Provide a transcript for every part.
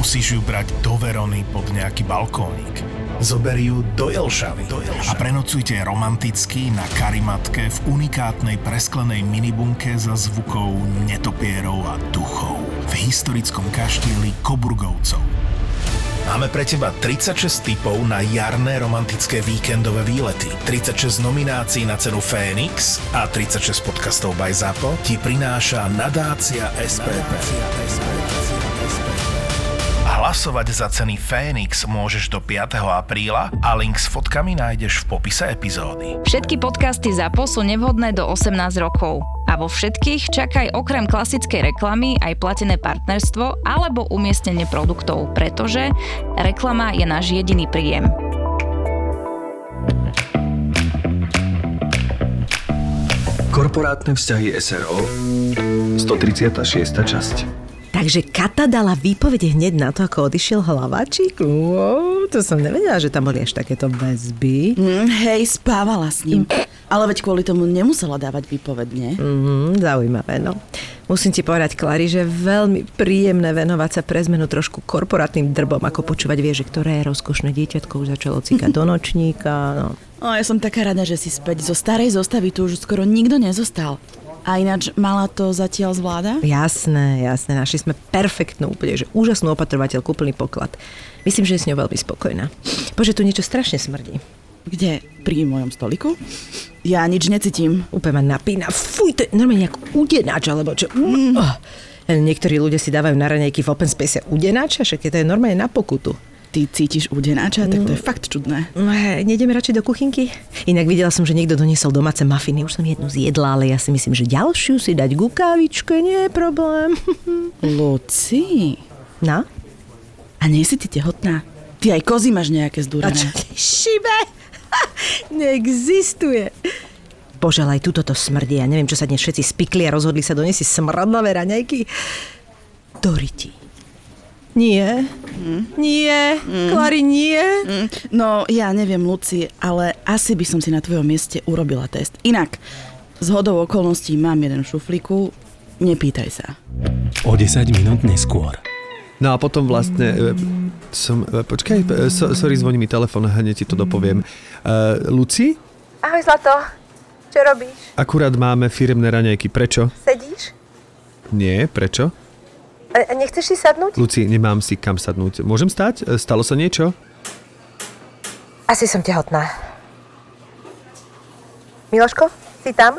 Nemusíš ju brať do Verony pod nejaký balkónik. Zober ju do Jelšavy. Do Jelšavy. A prenocujte romanticky na karimatke v unikátnej presklenej minibunke za zvukov netopierov a duchov v historickom kaštieli Koburgovcov. Máme pre teba 36 typov na jarné romantické víkendové výlety, 36 nominácií na cenu Fénix a 36 podcastov by ZAPO ti prináša nadácia SPP. Hlasovať za ceny Fénix môžeš do 5. apríla a link s fotkami nájdeš v popise epizódy. Všetky podcasty ZAPO sú nevhodné do 18 rokov. A vo všetkých čakaj okrem klasickej reklamy aj platené partnerstvo alebo umiestnenie produktov, pretože reklama je náš jediný príjem. Korporátne vzťahy SRO 136. časť Takže Kata dala výpovede hneď na to, ako odišiel hlavačík? Wow, to som nevedela, že tam boli až takéto väzby. Mm, hej, spávala s ním. Ale veď kvôli tomu nemusela dávať výpovedne. Mm, zaujímavé, no. Musím ti povedať, Klary, že veľmi príjemné venovať sa pre zmenu trošku korporátnym drbom, ako počúvať vie, že ktoré rozkošné dieťatko už začalo cíkať do nočníka. No. O, ja som taká rada, že si späť zo starej zostavy tu už skoro nikto nezostal. A ináč mala to zatiaľ zvláda? Jasné, jasné. Našli sme perfektnú úplne, že úžasnú opatrovateľ, úplný poklad. Myslím, že je s ňou veľmi spokojná. Bože, tu niečo strašne smrdí. Kde? Pri mojom stoliku? Ja nič necítim. Úplne ma napína. Fuj, to je normálne nejak udenáč, alebo čo. Mm. Oh. Niektorí ľudia si dávajú na ranejky v open space udenáča, však je to je normálne na pokutu. Ty cítiš udenáča? Tak to je fakt čudné. No, nejdeme radšej do kuchynky? Inak videla som, že niekto doniesol domáce mafiny. Už som jednu zjedla, ale ja si myslím, že ďalšiu si dať ku kávičke nie je problém. Luci. No? A nie si ty tehotná? Ty aj kozy máš nejaké zdúrené. Šibe? Neexistuje. Bože, ale aj tuto to smrdí. Ja neviem, čo sa dnes všetci spikli a rozhodli sa doniesť smradlavé raňajky. Doriti. Nie. Mm. Nie. Mm. Klary, nie. Mm. No, ja neviem, Luci, ale asi by som si na tvojom mieste urobila test. Inak, z hodou okolností mám jeden v šuflíku, nepýtaj sa. O 10 minút neskôr. No a potom vlastne e, som... E, počkaj, e, so, sorry, zvoní mi telefon, hneď ti to dopoviem. Uh, Luci? Ahoj, Zlato. Čo robíš? Akurát máme firemné raňajky. Prečo? Sedíš? Nie, prečo? A nechceš si sadnúť? Luci, nemám si kam sadnúť. Môžem stať? Stalo sa niečo? Asi som tehotná. Miloško, si tam?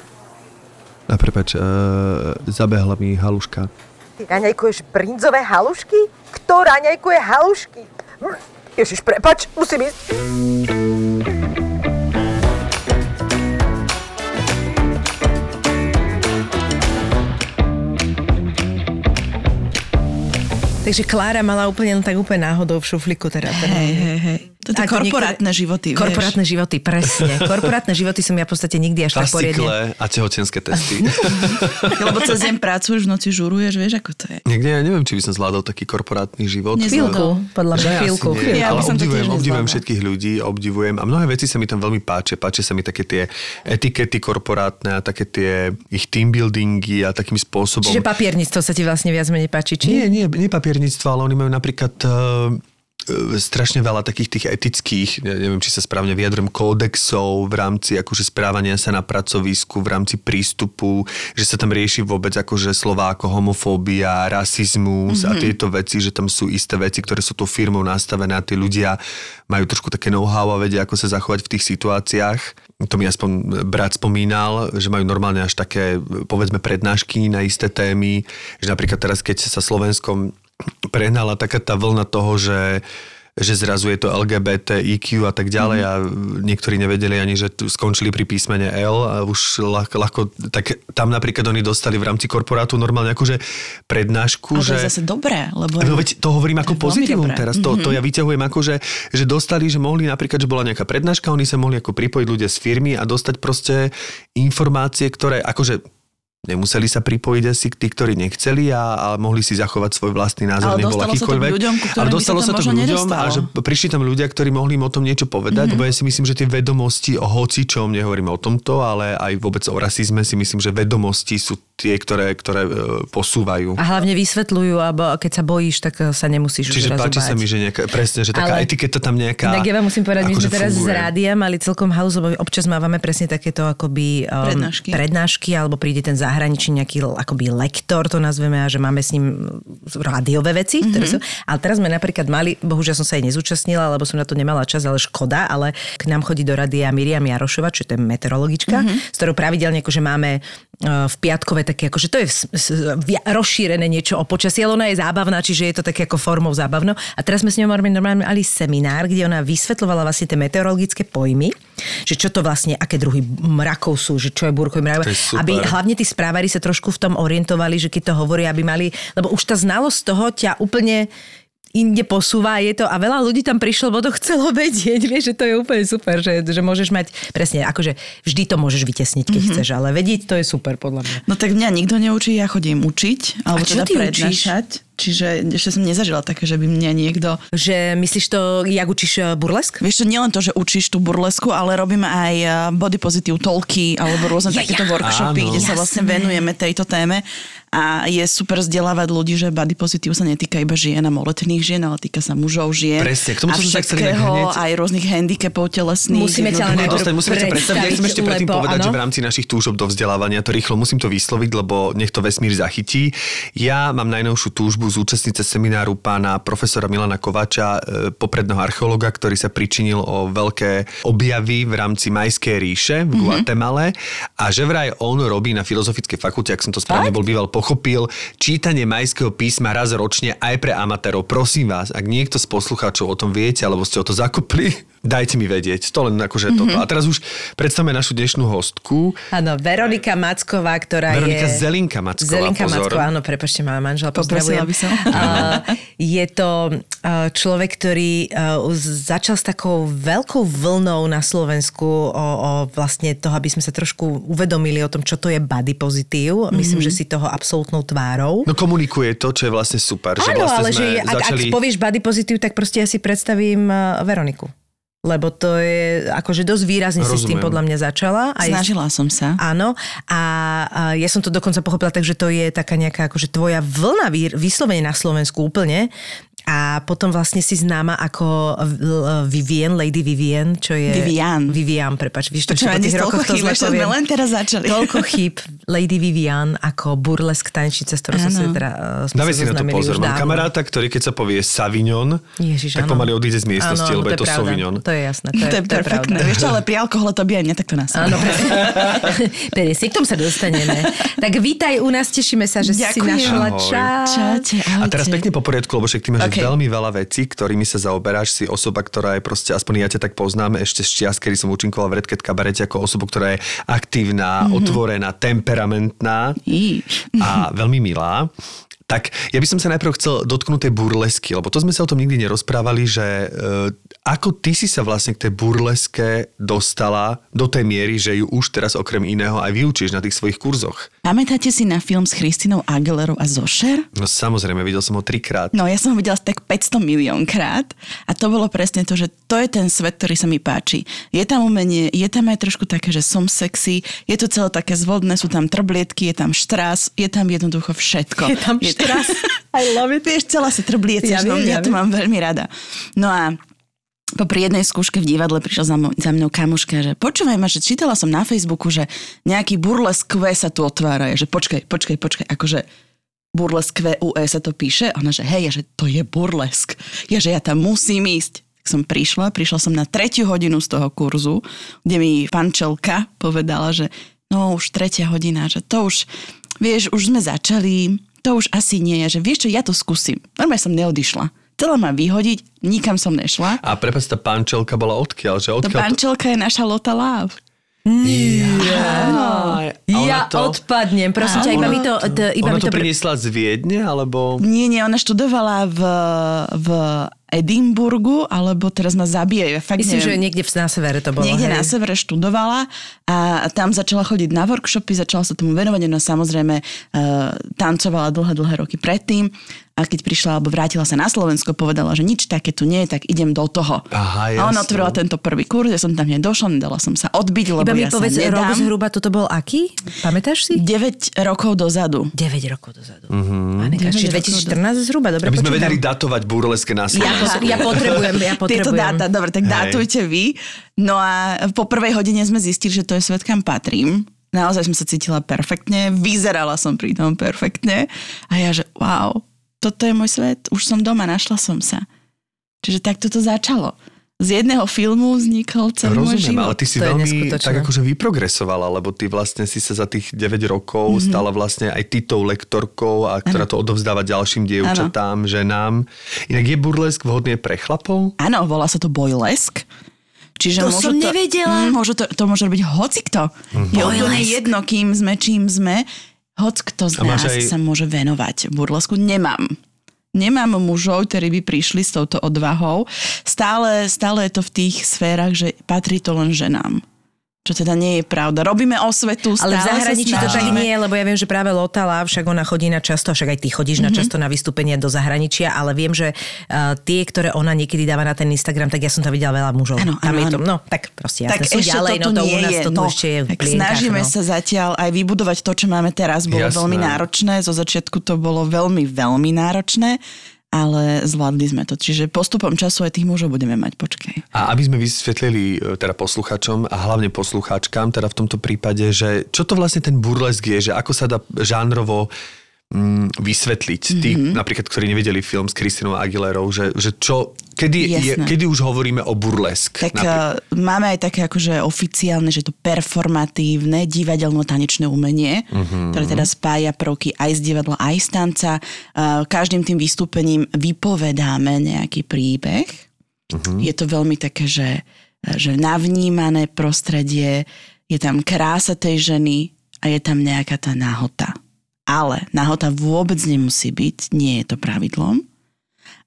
A prepač, uh, zabehla mi haluška. Ty raňajkuješ brinzové halušky? Kto raňajkuje halušky? Hm, Ježiš, prepač, musím ísť. Takže Klára mala úplne tak úplne náhodou v šufliku teda. Hej, hej, hej. To Ako korporátne životy, vieš. Korporátne životy, presne. Korporátne životy som ja v podstate nikdy až tak poriadne. A tehotenské testy. Lebo cez deň pracuješ, v noci žuruješ, vieš, ako to je. Niekde ja neviem, či by som zvládol taký korporátny život. Chvíľku, podľa mňa, chvíľku. Ja ale obdivujem, obdivujem všetkých ľudí, obdivujem a mnohé veci sa mi tam veľmi páčia. Páčia sa mi také tie etikety korporátne a také tie ich team buildingy a takým spôsobom. Čiže papierníctvo sa ti vlastne viac menej páči, či? Nie, nie, nie papierníctvo, ale oni majú napríklad uh, strašne veľa takých tých etických, ja neviem, či sa správne vyjadrujem, kódexov v rámci akože správania sa na pracovisku, v rámci prístupu, že sa tam rieši vôbec akože slova ako homofóbia, rasizmus mm-hmm. a tieto veci, že tam sú isté veci, ktoré sú tou firmou nastavené a tí ľudia majú trošku také know-how a vedia, ako sa zachovať v tých situáciách. To mi aspoň brat spomínal, že majú normálne až také, povedzme, prednášky na isté témy, že napríklad teraz, keď sa Slovenskom prehnala taká tá vlna toho, že že zrazu je to LGBT, IQ a tak ďalej Mhm. a niektorí nevedeli ani, že skončili pri písmene L a už ľahko, ľahko tak tam napríklad oni dostali v rámci korporátu normálne akože prednášku, Ale to že... je zase dobré, lebo... No veď to hovorím ako pozitívum teraz. To, to Mhm. ja vyťahujem ako, že, že dostali, že mohli napríklad, že bola nejaká prednáška, oni sa mohli ako pripojiť ľudia z firmy a dostať proste informácie, ktoré akože Nemuseli sa pripojiť asi tí, ktorí nechceli a, a mohli si zachovať svoj vlastný názor, Ale nebol dostalo sa to k akýkoľvek. ľuďom, ale dostalo sa to k možno ľuďom a nedostalo. že prišli tam ľudia, ktorí mohli im o tom niečo povedať, Mhm. mm-hmm. lebo ja si myslím, že tie vedomosti o hocičom, nehovorím o tomto, ale aj vôbec o rasizme si myslím, že vedomosti sú tie, ktoré, ktoré e, posúvajú. A hlavne vysvetľujú, alebo keď sa bojíš, tak eh, sa nemusíš Čiže už páči sa mi, že nejaká, presne, že taká Ale- etiketa tam nejaká... Tak ja vám musím povedať, my akože sme teraz funguje. z rádia mali celkom halus, lebo občas mávame presne takéto akoby um, Prednášky. prednášky, alebo príde ten zahraničí nejaký akoby lektor, to nazveme, a že máme s ním rádiové veci, mm-hmm. ktoré sú. Ale teraz sme napríklad mali, bohužiaľ som sa aj nezúčastnila, lebo som na to nemala čas, ale škoda, ale k nám chodí do rádia Miriam Jarošova, čo je meteorologička, mm-hmm. s ktorou pravidelne akože máme uh, v piatkové také, akože to je rozšírené niečo o počasí, ale ona je zábavná, čiže je to také ako formou zábavno. A teraz sme s ňou normálne mali seminár, kde ona vysvetľovala vlastne tie meteorologické pojmy, že čo to vlastne, aké druhy mrakov sú, že čo je búrkový mrak, To aby hlavne tí správari sa trošku v tom orientovali, že keď to hovoria, aby mali, lebo už tá znalosť toho ťa úplne inde posúva je to a veľa ľudí tam prišlo, lebo to chcelo vedieť, vieš, že to je úplne super, že, že môžeš mať, presne, akože vždy to môžeš vytesniť, keď mm-hmm. chceš, ale vedieť to je super podľa mňa. No tak mňa nikto neučí, ja chodím učiť, alebo A čo teda ty učíš? prednášať. Čiže ešte som nezažila také, že by mňa niekto... Že myslíš to, jak učíš eh, burlesk? Vieš čo, nielen to, že učíš tú burlesku, ale robíme aj eh, body positive talky alebo rôzne Ja, ja. takéto workshopy, Áno. kde sa vlastne venujeme tejto téme a je super vzdelávať ľudí, že body positive sa netýka iba žien a moletných žien, ale týka sa mužov, žien Presne, k tomu a som sa chcel inak všetkého, aj rôznych handicapov telesných. Musíme ťa ale najprv dostať, musíme ťa predstaviť. Ja chcem ešte predtým lebo povedať, áno. že v rámci našich túžob do vzdelávania to rýchlo musím to vysloviť, lebo nech to vesmír zachytí. Ja mám najnovšiu túžbu zúčastniť sa semináru pána profesora Milana Kovača, e, popredného archeologa, ktorý sa pričinil o veľké objavy v rámci Majskej ríše v Guatemale a že vraj on robí na Filozofickej fakulte, ak som to správne bol býval pochopil, čítanie majského písma raz ročne aj pre amatérov. Prosím vás, ak niekto z poslucháčov o tom viete, alebo ste o to zakopli, dajte mi vedieť. To len akože mm-hmm. toto. A teraz už predstavme našu dnešnú hostku. Áno, Veronika Macková, ktorá Veronika je... Zelinka Macková, Zelinka pozor. Macková, áno, prepašte, máme manžela, Poprosila pozdravujem. by som. A, je to človek, ktorý už začal s takou veľkou vlnou na Slovensku o, o vlastne toho, aby sme sa trošku uvedomili o tom, čo to je body pozitív. Myslím, Mhm. že si toho absolútnou tvárou. No komunikuje to, čo je vlastne super. že Áno, vlastne ale sme že je- ak, začali... ak povieš body pozitív, tak proste ja si predstavím uh, Veroniku. Lebo to je akože dosť výrazne si s tým Rozumiem. podľa mňa začala. Aj Snažila som sa. Áno, a, a ja som to dokonca pochopila tak, že to je taká nejaká akože tvoja vlna vy- vyslovene na Slovensku úplne. A potom vlastne si známa ako uh, Vivien, Lady Vivien, čo je... Vivian. Vivian, prepač. Víš, to, čo po tých rokoch to sme len teraz začali. Toľko chýb Lady Vivian ako burlesk tanečnica, s ktorou som Áno. sa teda uh, Dávaj si na to pozor. Mám kamaráta, ktorý keď sa povie Savignon, Ježiš, tak áno. pomaly odíde z miestnosti, Áno, lebo je to pravda. Sauvignon. To je jasné, to je, To je perfektné. pravda. Vieš čo, ale pri alkohole to by aj mňa takto nás. Áno, presne. K tomu sa dostaneme. Tak vítaj u nás, tešíme sa, že si našla čas. A teraz pekne po poriadku, lebo však ty máš Ok. veľmi veľa vecí, ktorými sa zaoberáš. Si osoba, ktorá je proste, aspoň ja ťa tak poznám, ešte z čias, kedy som účinkoval v Red Cat kabarete ako osobu, ktorá je aktívna, mm-hmm. otvorená, temperamentná Í. a veľmi milá. Tak ja by som sa najprv chcel dotknúť tej burlesky, lebo to sme sa o tom nikdy nerozprávali, že e, ako ty si sa vlastne k tej burleske dostala do tej miery, že ju už teraz okrem iného aj vyučíš na tých svojich kurzoch. Pamätáte si na film s Christinou Aguilerou a Zošer? No samozrejme, videl som ho trikrát. No ja som ho videla tak 500 milión krát a to bolo presne to, že to je ten svet, ktorý sa mi páči. Je tam umenie, je tam aj trošku také, že som sexy, je to celé také zvodné, sú tam trblietky, je tam štras, je tam jednoducho všetko. Je tam štras. I love it. Vieš, celá sa trbliece, Ja no, viem, ja ja to mám veľmi rada. No a popri jednej skúške v divadle prišla za, mnou, za mnou kamuška, že počúvaj ma, že čítala som na Facebooku, že nejaký burlesk Q sa tu otvára. Ja, že počkaj, počkaj, počkaj, akože burlesk QUE sa to píše? Ona, že hej, ja, že to je burlesk. Ja, že ja tam musím ísť. Tak som prišla, prišla som na tretiu hodinu z toho kurzu, kde mi pančelka povedala, že no už tretia hodina, že to už, vieš, už sme začali, to už asi nie je, že vieš čo, ja to skúsim. Normálne som neodišla. Chcela ma vyhodiť, nikam som nešla. A prepáč, tá pančelka bola odkiaľ? Že To odkiaľ pančelka je naša Lota Love. A ona Ja to, odpadnem, prosím ťa, iba mi to... d- Iba ona mi to to priniesla z Viedne, alebo... Nie, nie, ona študovala v, v Edimburgu, alebo teraz ma zabije. Fakt Myslím, že neviem. niekde v- na severe to bolo. Niekde hej. na severe študovala a tam začala chodiť na workshopy, začala sa tomu venovať, no samozrejme uh, tancovala dlhé, dlhé roky predtým a keď prišla alebo vrátila sa na Slovensko, povedala, že nič také tu nie je, tak idem do toho. Aha, a ona otvorila tento prvý kurz, ja som tam nedošla, nedala som sa odbiť, lebo Iba mi ja povedz, sa rok nedám. zhruba toto bol aký? Pamätáš si? 9 rokov dozadu. 9 rokov dozadu. Mm-hmm. Čiže 9 2014 zhruba, dobre Aby sme počítam. vedeli datovať burleske na Ja, Slovensku. pot- ja potrebujem, ja Tieto potrebujem. dáta, dobre, tak Hej. dátujte vy. No a po prvej hodine sme zistili, že to je svet, kam patrím. Naozaj som sa cítila perfektne, vyzerala som pri tom perfektne. A ja, že wow, toto je môj svet, už som doma, našla som sa. Čiže takto to začalo. Z jedného filmu vznikol celý môj Rozumiem, život. ale ty si To veľmi tak akože vyprogresovala, lebo ty vlastne si sa za tých 9 rokov mm-hmm. stala vlastne aj ty tou lektorkou, a ktorá to odovzdáva ďalším dievčatám, ženám. Inak je burlesk vhodný pre chlapov? Áno, volá sa to bojlesk. Čiže To môžu som nevedela. Mm, môžu to, to môže robiť hocikto. Mhm. Je úplne jedno, kým sme, čím sme. Hoc kto z nás aj- sa môže venovať burlesku. Nemám. Nemám mužov, ktorí by prišli s touto odvahou. Stále, stále je to v tých sférach, že patrí to len ženám. Čo teda nie je pravda. Robíme osvetu, Ale v stále zahraničí to tak nie lebo ja viem, že práve Lotala, však ona chodí na často, však aj ty chodíš Mhm. na často na vystúpenia do zahraničia, ale viem, že uh, tie, ktoré ona niekedy dáva na ten Instagram, tak ja som tam videla veľa mužov. Áno, tam áno, je to, no tak proste tak sú ešte ďalej, to no to u nie nás je. to no, ešte je v plienkach, snažíme no. sa zatiaľ aj vybudovať to, čo máme teraz. Bolo Jasné. veľmi náročné. Zo začiatku to bolo veľmi, veľmi náročné, ale zvládli sme to. Čiže postupom času aj tých mužov budeme mať. Počkaj. A aby sme vysvetlili e, teda posluchačom a hlavne poslucháčkam, teda v tomto prípade, že čo to vlastne ten burlesk je, že ako sa dá žánrovo mm, vysvetliť. Tí, mm-hmm. napríklad, ktorí nevideli film s Kristinou Aguilerou, že, že čo, kedy, je, kedy už hovoríme o burlesk? Tak napríklad? uh, máme aj také akože oficiálne, že to performatívne divadelno-tanečné umenie, uh-huh. ktoré teda spája prvky aj z divadla, aj z tanca. Uh, každým tým vystúpením vypovedáme nejaký príbeh. Uh-huh. Je to veľmi také, že, že navnímané prostredie, je tam krása tej ženy a je tam nejaká tá nahota. Ale nahota vôbec nemusí byť, nie je to pravidlom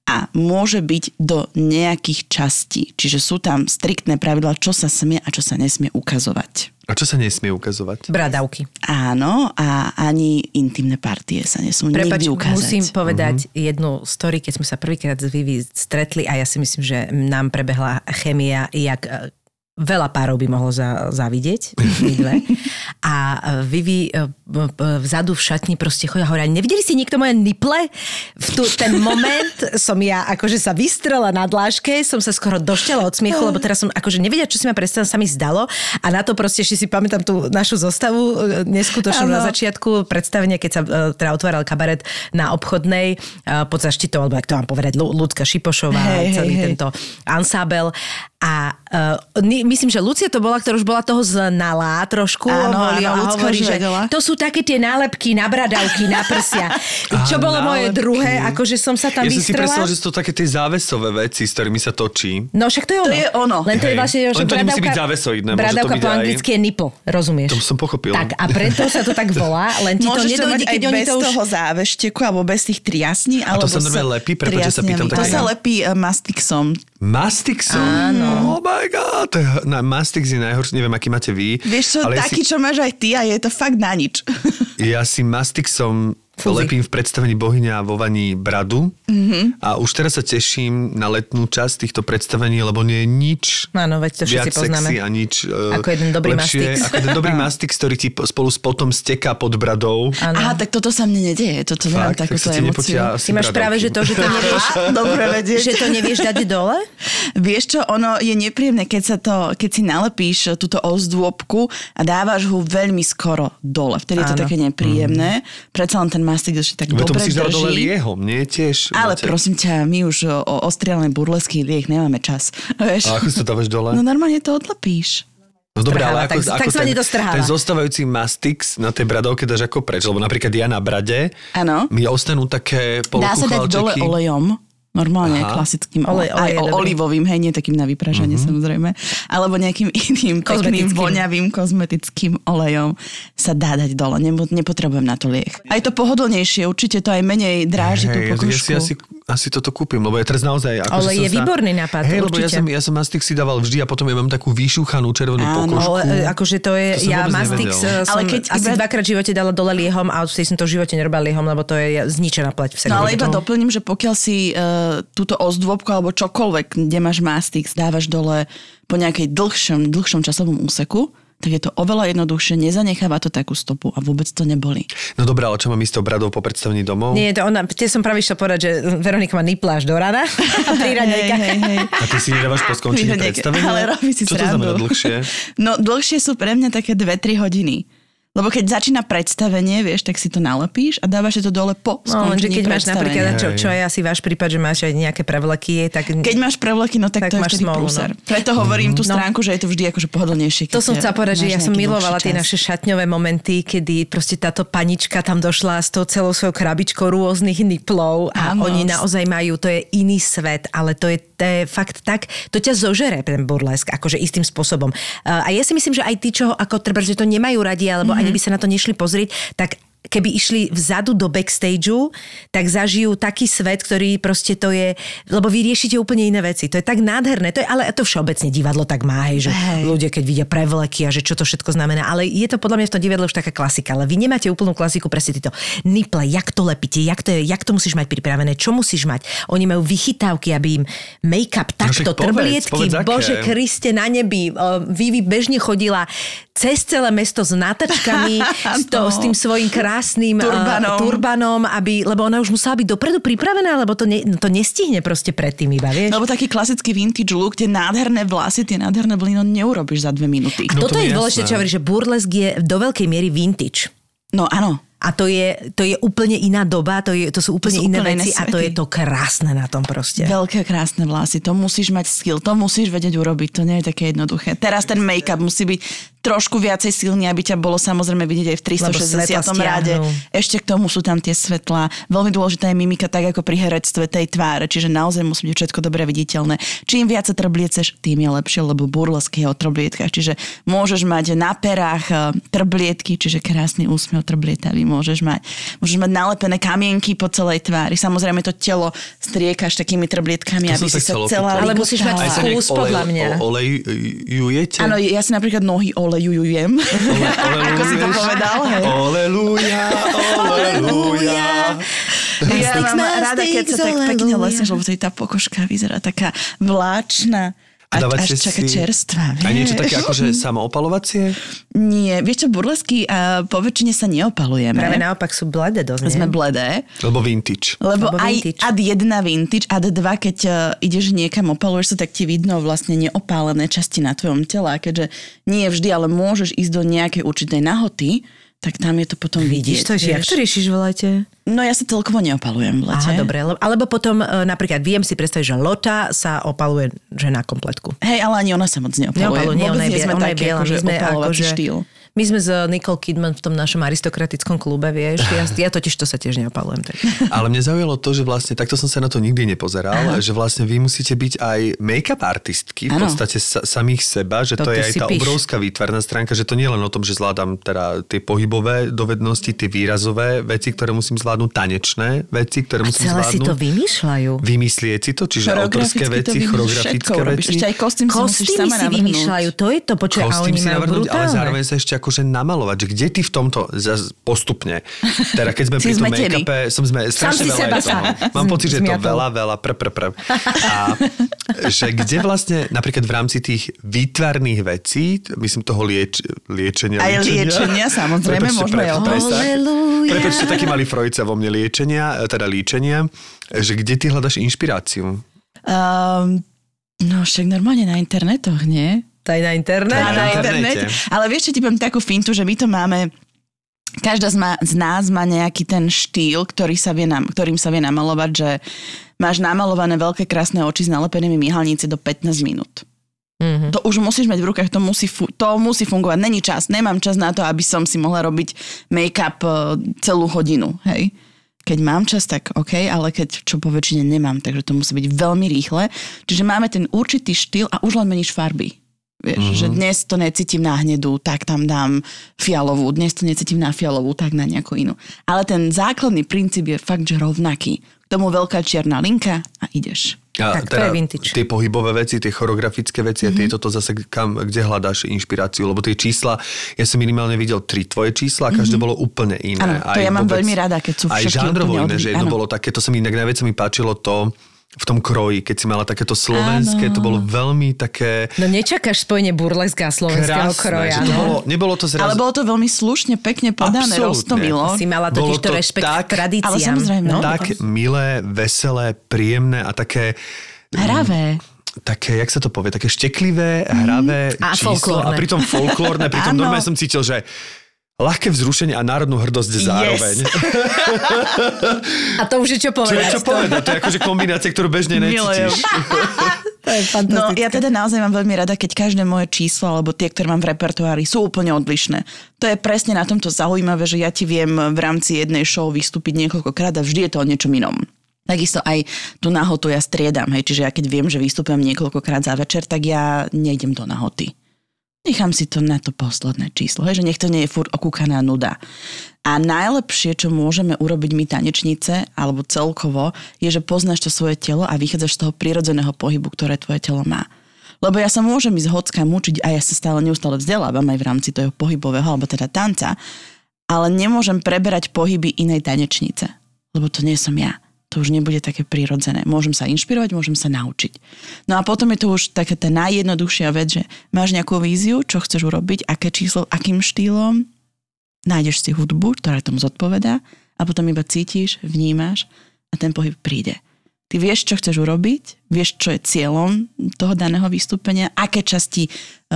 a môže byť do nejakých častí. Čiže sú tam striktné pravidlá, čo sa smie a čo sa nesmie ukazovať. A čo sa nesmie ukazovať? Bradavky. Áno, a ani intimné partie sa nesmú Prepač, nikdy ukázať. musím povedať mm-hmm. jednu story, keď sme sa prvýkrát s Vivi stretli a ja si myslím, že nám prebehla chemia, jak veľa párov by mohlo za, zavidieť, my dve. A e, Vivi e, vzadu v šatni proste chodila hovorila, nevideli ste niekto moje niple? V tu, ten moment som ja akože sa vystrela na dláške, som sa skoro došťala od smiechu, lebo teraz som akože nevedela, čo si ma predstavila, sa mi zdalo. A na to proste ešte si pamätám tú našu zostavu e, neskutočnú na začiatku predstavenia, keď sa teda otváral kabaret na obchodnej pod zaštitou, alebo jak to mám povedať, Ľudská Šipošová, hej, celý hej. tento ansábel. A uh, myslím, že Lucia to bola, ktorá už bola toho znalá trošku. Áno, hovorí, áno, a hovorí, že to sú také tie nálepky na bradavky, na prsia. Čo bolo moje nálepky. druhé, akože som sa tam Ja som si vystrela. predstavil, že sú to také tie závesové veci, s ktorými sa točí. No však to je ono. je ono. Len to je vlastne, že Len to nemusí byť závesoidné, to bradavka po aj- anglicky je nipple, rozumieš? To som pochopil. Tak a preto sa to tak volá, len ti to Môžeš to nedojde, keď oni to už... toho závešteku, alebo bez tých triasní, A to sa normálne lepí? Prepáč, sa pýtam. To sa lepí uh, mastixom. Mastixom? Áno. Oh my god. Na, Mastix je najhorší, neviem, aký máte vy. Vieš čo, ale ja taký, čo máš aj ty a je to fakt na nič. Si, ja si Mastixom Fúzi. lepím v predstavení Bohyňa vo Vani bradu mm-hmm. a už teraz sa teším na letnú časť týchto predstavení, lebo nie je nič Áno, veď to viac poznáme. sexy a nič eh, Ako jeden dobrý lepšie, Mastix. Ako jeden dobrý Mastix, ktorý ti po- spolu s potom steká pod bradou. Áno. Aha, tak toto sa mne nedieje. Toto nemám Fakt, tak takúto ti emociu. Ty máš práve, že to, že to nevieš, Dobre vedieť. že to nevieš dať dole? Vieš čo, ono je nepríjemné, keď, sa to, keď si nalepíš túto ozdôbku a dávaš ho veľmi skoro dole. Vtedy je to také nepríjemné. Predsa len ten mastik ešte tak to dobre musíš dať dole liehom, nie tiež? Ale máte- prosím ťa, my už o, o ostrielnej burlesky liek nemáme čas. Vieš? A ako si to dávaš dole? No normálne to odlepíš. No Strháva, ale ako, tak- ako ten, ten zostávajúci mastix na tej bradovke dáš ako preč, lebo napríklad ja na brade Áno. mi ostanú také Dá sa dať dole olejom. Normálne Aha. klasickým Olej- olej, olej aj je o- olivovým, hej, nie takým na vypražanie Mhm. samozrejme. Alebo nejakým iným pekným, voňavým kozmetickým olejom sa dá dať dole. Nepotrebujem na to liek. Aj to pohodlnejšie, určite to aj menej dráži tú Hej, ja pokožku. si asi, asi toto kúpim, lebo ja teraz naozaj... Ako, Ale že je sa- výborný nápad, Hej, lebo ja som, ja som Mastix si dával vždy a potom ja mám takú vyšúchanú červenú Áno, pokožku. Ale e, akože to je, To ja Mastix nevedel. e, som Ale keď asi iba- dvakrát v živote dala dole liehom a odtedy som to v živote nerobila liehom, lebo to je zničená pleť v No ale iba doplním, že pokiaľ si uh, túto ozdôbku alebo čokoľvek, kde máš mastix, dávaš dole po nejakej dlhšom, dlhšom časovom úseku, tak je to oveľa jednoduchšie, nezanecháva to takú stopu a vôbec to neboli. No dobré, ale čo mám ísť bradou po predstavení domov? Nie, to ona, tie som práve išla povedať, že Veronika má nipláž do rana a pri raňajkách. hej, hej. A ty si nedávaš po skončení predstavenia? Ale robí si Čo to srandu. znamená dlhšie? No dlhšie sú pre mňa také 2-3 hodiny. Lebo keď začína predstavenie, vieš, tak si to nalepíš a dávaš si to dole po No, skončení keď máš napríklad, čo, čo je asi váš prípad, že máš aj nejaké prevleky, tak... Keď máš prevleky, no tak, Tak to je máš vtedy smolu, no. Preto hovorím tú No. stránku, že je to vždy akože pohodlnejšie. To som chcela povedať, že ja som milovala tie naše šatňové momenty, kedy proste táto panička tam došla s tou celou svojou krabičkou rôznych niplov a Áno. oni naozaj majú, to je iný svet, ale to je, to je fakt tak, to ťa zožere ten burlesk, akože istým spôsobom. A ja si myslím, že aj tí, čo ako treba, že to nemajú radi, alebo mm-hmm. Ani by sa na to nešli pozrieť, tak keby išli vzadu do backstageu, tak zažijú taký svet, ktorý proste to je, lebo vy riešite úplne iné veci. To je tak nádherné, to je, ale to všeobecne divadlo tak má, hej, že Hej. ľudia, keď vidia prevleky a že čo to všetko znamená. Ale je to podľa mňa v tom divadle už taká klasika. Ale vy nemáte úplnú klasiku, presne títo niple, jak to lepíte, jak to, je, jak to musíš mať pripravené, čo musíš mať. Oni majú vychytávky, aby im make-up takto, však povedz, trblietky, povedz, aké. bože Kriste na nebi. Vivi bežne chodila cez celé mesto s nátačkami, s, to, No. s tým svojím krásnym eh, Turbanom. turbanom aby, lebo ona už musela byť dopredu pripravená, lebo to, ne, to nestihne proste predtým iba, vieš. Lebo taký klasický vintage look, tie nádherné vlasy, tie nádherné blino neurobiš za dve minúty. No Toto to je dôležité, čo hovorí, že burlesk je do veľkej miery vintage. No áno. A to je, to je úplne iná doba, to, je, to sú úplne sú iné úplne iné veci a to je to krásne na tom proste. Veľké krásne vlasy, to musíš mať skill, to musíš vedieť urobiť, to nie je také jednoduché. Teraz ten make-up musí byť trošku viacej silný, aby ťa bolo samozrejme vidieť aj v Lebo svetla 360 rade. Ešte k tomu sú tam tie svetlá. Veľmi dôležitá je mimika tak ako pri herectve tej tváre, čiže naozaj musí byť všetko dobre viditeľné. Čím viac sa trblieceš, tým je lepšie, lebo burlesk je o trblietkach, čiže môžeš mať na perách eh, trblietky, čiže krásny úsmev trblietavý môžeš mať. Môžeš mať nalepené kamienky po celej tvári. Samozrejme to telo striekaš takými trblietkami, To aby si sa celá. Ale musíš mať Vkus, podľa mňa. olejujete? Áno, ja si napríklad nohy olejujem. Ako si to povedal, hej. Oleluja, oleluja. Ja mám rada, keď sa tak pekne lesneš, lebo tá pokožka vyzerá taká vláčna. A, dávate až taká si- čerstvá. A niečo vieš. také akože samoopalovacie? Nie, vieš čo, burlesky a po väčšine sa neopalujeme. Práve naopak sú bledé dosť, nie? Sme bledé. Lebo vintage. Lebo Lebo aj vintage. ad jedna vintage, ad dva, keď uh, ideš niekam, opaluješ sa, tak ti vidno vlastne neopálené časti na tvojom tele. A keďže nie vždy, ale môžeš ísť do nejakej určitej nahoty, tak tam je to potom Vidíš vidieť. to, že jak to riešiš v lete? No ja sa celkovo neopalujem v lete. Aha, dobre. le- Alebo potom e, napríklad viem si predstaviť, že Lota sa opaluje že na kompletku. Hej, ale ani ona sa moc neopaluje. Neopaluje, nie, Vôbec ona je, nie sme ona je biela. akože My sme, opalovací akože, štýl. My sme s Nicole Kidman v tom našom aristokratickom klube, vieš. Ja, ja totiž to sa tiež neopalujem. Tak. Ale mňa zaujalo to, že vlastne takto som sa na to nikdy nepozeral, že vlastne vy musíte byť aj make-up artistky, v Áno. podstate sa, samých seba, že to, To je aj si tá píš. obrovská výtvarná stránka, že to nie je len o tom, že zvládam teda tie pohybové dovednosti, tie výrazové veci, ktoré musím zvládnuť, tanečné veci, ktoré musím Celé si zvládnuť. to vymýšľajú. Vymyslieť si to, čiže autorské veci, choreografické veci. Ešte aj kostým si si vymýšľajú, to je to, počuj, a Kostým oni si majú navrhnúť, ale brutálne. zároveň sa ešte akože namalovať, že kde ty v tomto postupne, teda keď sme pri tom make-upe, som sme strašne veľa seba toho. Mám pocit, že je to veľa, veľa, pr, pr, pr. A že kde vlastne, napríklad v rámci tých výtvarných vecí, myslím toho lieč, liečenia, Aj liečenia, samozrejme, môžeme aj. Prepáčte, taký malý Freud sa vo mne liečenia, teda líčenia, že kde ty hľadaš inšpiráciu? Um, no však normálne na internetoch, nie? To je na internet. Na na internete. Ale vieš, čo ti poviem takú fintu, že my to máme Každá z, ma, z nás má nejaký ten štýl, ktorý sa vie nam, ktorým sa vie namalovať, že máš namalované veľké krásne oči s nalepenými myhalníci do 15 minút. Mhm. To už musíš mať v rukách, to musí, fu- to musí fungovať. Není čas, nemám čas na to, aby som si mohla robiť make-up eh, celú hodinu, hej. Keď mám čas, tak OK, ale keď čo po väčšine nemám, takže to musí byť veľmi rýchle. Čiže máme ten určitý štýl a už len meníš farby. Vieš, mm-hmm. že dnes to necítim na hnedu, tak tam dám fialovú, dnes to necítim na fialovú, tak na nejakú inú. Ale ten základný princíp je fakt, že rovnaký. K tomu veľká čierna linka a ideš. A Tak to je vintage. Tie pohybové veci, tie choreografické veci Mhm. mm-hmm. a tieto to zase, kam, kde hľadáš inšpiráciu? Lebo tie čísla, ja som minimálne videl tri tvoje čísla a každé bolo úplne iné. Mhm. Áno, to ja mám veľmi rada, keď sú Aj všetky žánrovo úplne iné, že jedno áno. bolo také, to sa mi inak najviac mi páčilo to, v tom kroji, keď si mala takéto slovenské, Áno. to bolo veľmi také No nečakáš spojenie burleska a slovenského krásne, kroja. že to bolo, nebolo to zrazu... Ale bolo to veľmi slušne, pekne podané, roztomilo. Si mala totiž to to rešpekt tak- k tradíciám. Ale samozrejme. No? tak milé, veselé, príjemné a také... Hravé. také, jak sa to povie, také šteklivé, hravé A číslo folklórne. a pritom folklórne, pritom normálne som cítil, že ľahké vzrušenie a národnú hrdosť zároveň. A to už je čo Čo je povedať. čo povedať? To je akože kombinácia, ktorú bežne necítiš. To je No, ja teda naozaj mám veľmi rada, keď každé moje číslo alebo tie, ktoré mám v repertoári, sú úplne odlišné. To je presne na tomto zaujímavé, že ja ti viem v rámci jednej show vystúpiť niekoľkokrát a vždy je to o niečom inom. Takisto aj tú nahotu ja striedam, hej, čiže ja keď viem, že vystúpim niekoľkokrát za večer, tak ja nejdem do nahoty. Nechám si to na to posledné číslo, že nech to nie je furt okúkaná nuda. A najlepšie, čo môžeme urobiť my tanečnice, alebo celkovo, je, že poznáš to svoje telo a vychádzaš z toho prirodzeného pohybu, ktoré tvoje telo má. Lebo ja sa môžem ísť hocka mučiť a ja sa stále neustále vzdelávam aj v rámci toho pohybového, alebo teda tanca, ale nemôžem preberať pohyby inej tanečnice, lebo to nie som ja. To už nebude také prirodzené. Môžem sa inšpirovať, môžem sa naučiť. No a potom je to už taká tá najjednoduchšia vec, že máš nejakú víziu, čo chceš urobiť, aké číslo, akým štýlom, nájdeš si hudbu, ktorá tomu zodpovedá a potom iba cítiš, vnímaš a ten pohyb príde. Ty vieš, čo chceš urobiť, vieš, čo je cieľom toho daného vystúpenia, aké časti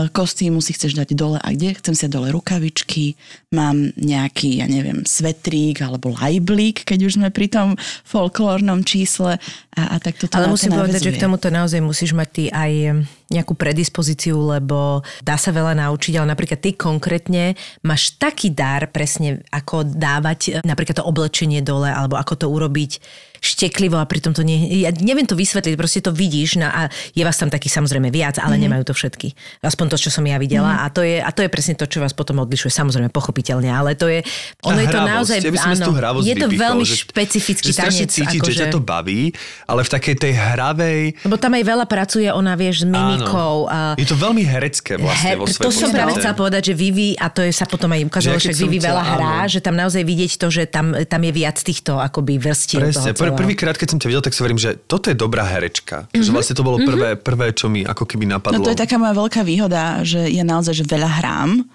kostýmu si chceš dať dole a kde. Chcem si dole rukavičky, mám nejaký, ja neviem, svetrík alebo lajblík, keď už sme pri tom folklórnom čísle a, a tak toto Ale musím povedať, že k tomuto naozaj musíš mať ty aj nejakú predispozíciu, lebo dá sa veľa naučiť, ale napríklad ty konkrétne máš taký dar presne, ako dávať e, napríklad to oblečenie dole, alebo ako to urobiť šteklivo a pritom to nie... Ja neviem to vysvetliť, proste to vidíš no a je vás tam taký samozrejme viac, ale mm-hmm. nemajú to všetky. Aspoň to, čo som ja videla mm-hmm. a, to je, a to je presne to, čo vás potom odlišuje. Samozrejme, pochopiteľne, ale to je... Ono A je to naozaj... Ja áno, je to vypichol, veľmi že- špecifický že tanec. cítiť, že ťa to baví, ale v takej tej hravej... Lebo tam aj veľa pracuje ona, vieš, s mimikou. A Je to veľmi herecké vlastne vo svojej to som práve chcela povedať, že Vivi, a to je sa potom aj ukázalo, Že Vivi veľa hrá, áno. že tam naozaj vidieť to, že tam, tam je viac týchto akoby vrstiev Presne, toho prvýkrát, keď som ťa videl, tak si verím, že toto je dobrá herečka. Mhm. Mm-hmm. Že vlastne to bolo prvé, prvé, čo mi ako keby napadlo. No to je taká moja veľká výhoda, že ja naozaj že veľa hrám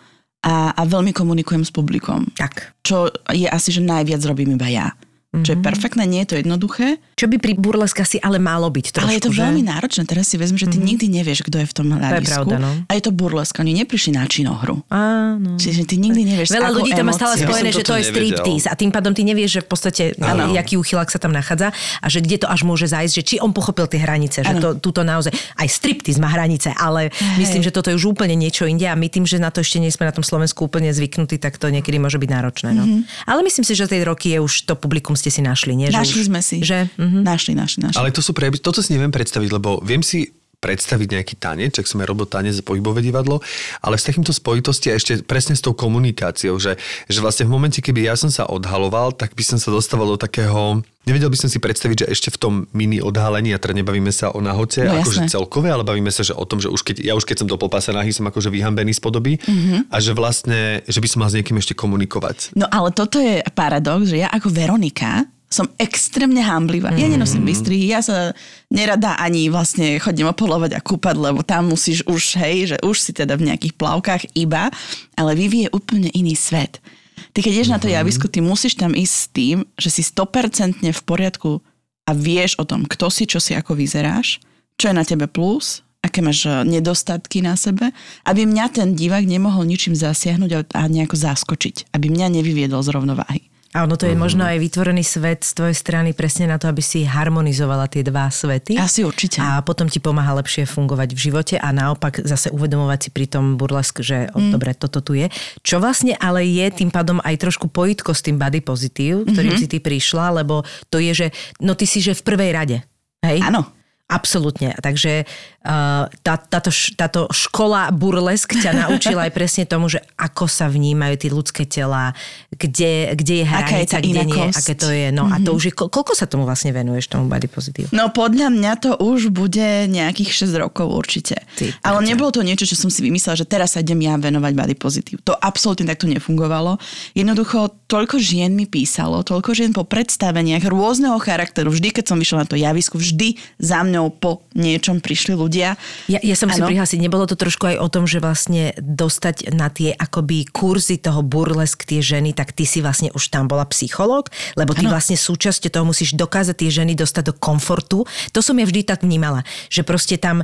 a, a veľmi komunikujem s publikom. Tak. Čo je asi, že najviac robím iba ja. Čo je perfektné, nie je to jednoduché, Čo by pri burleska si ale malo byť trošku, ale je to že? veľmi náročné. Teraz si vezmem, že ty nikdy nevieš, kto je v tom hľadisku. pravda, no. A je to burleska, oni neprišli na činohru. Áno. Čiže ty nikdy nevieš, Veľa ľudí tam má stále spojené, Ja že to je striptease a tým pádom ty nevieš, že v podstate Áno. jaký uchylák sa tam nachádza a že kde to až môže zájsť, že či on pochopil tie hranice, že to, túto naozaj, aj striptease má hranice, ale myslím, že toto je už úplne niečo inde a my tým, že na to ešte nie sme na tom Slovensku úplne zvyknutí, tak to niekedy môže byť náročné. No. Ale myslím si, že tie roky je už to publikum ste si našli, nie? Že Našli už, sme si. Že? Mhm. Našli, našli, našli. Ale to sú pre... Toto si neviem predstaviť, lebo viem si predstaviť nejaký tanec, ak som ja robil tanec za pohybové divadlo, ale s takýmto spojitosti a ešte presne s tou komunikáciou, že, že vlastne v momente, keby ja som sa odhaloval, tak by som sa dostával do takého... Nevedel by som si predstaviť, že ešte v tom mini odhalení, a teda nebavíme sa o nahote, No, akože celkové, ale bavíme sa že o tom, že už keď, ja už keď som do popasa nahý, som akože vyhambený z podoby Mhm. a že vlastne, že by som mal s niekým ešte komunikovať. No ale toto je paradox, že ja ako Veronika som extrémne hamblivá. Ja nenosím bystrihy, ja sa nerada ani vlastne chodím opolovať a kúpať, lebo tam musíš už, hej, že už si teda v nejakých plavkách iba, ale Vivi je úplne iný svet. Ty keď ideš na to javisku, ty musíš tam ísť s tým, že si 100% v poriadku a vieš o tom, kto si, čo si, ako vyzeráš, čo je na tebe plus, aké máš eh, nedostatky na sebe, aby mňa ten divák nemohol ničím zasiahnuť a, a nejako zaskočiť, aby mňa nevyviedol z rovnováhy. A ono to je možno aj vytvorený svet z tvojej strany presne na to, aby si harmonizovala tie dva svety. Asi určite. A potom ti pomáha lepšie fungovať v živote a naopak zase uvedomovať si pri tom burlesk, že mm. dobre, toto tu je. Čo vlastne ale je tým pádom aj trošku pojitko s tým body pozitív, ktorým mm-hmm. si ty prišla, lebo to je, že no ty si že v prvej rade. Hej? Áno. Absolútne. Takže uh, tá, táto, táto škola burlesk ťa naučila aj presne tomu, že ako sa vnímajú tie ľudské tela, kde, kde je Aká je hranica, tá kde nie, aké to je. No mm-hmm. a to už je, ko- koľko sa tomu vlastne venuješ, tomu body pozitív? No podľa mňa to už bude nejakých 6 rokov určite. Ty Ale nebolo to niečo, čo som si vymyslela, že teraz sa idem ja venovať body pozitív. To absolútne takto nefungovalo. Jednoducho toľko žien mi písalo, toľko žien po predstaveniach rôzneho charakteru. Vždy, keď som vyšla na to javisku, vždy za mňou po niečom prišli ľudia. Ja, ja sa musím prihlásiť, nebolo to trošku aj o tom, že vlastne dostať na tie akoby kurzy toho burlesk tie ženy, tak ty si vlastne už tam bola psychológ, lebo ty Áno. vlastne súčasťou toho musíš dokázať tie ženy dostať do komfortu. To som ja vždy tak vnímala, že proste tam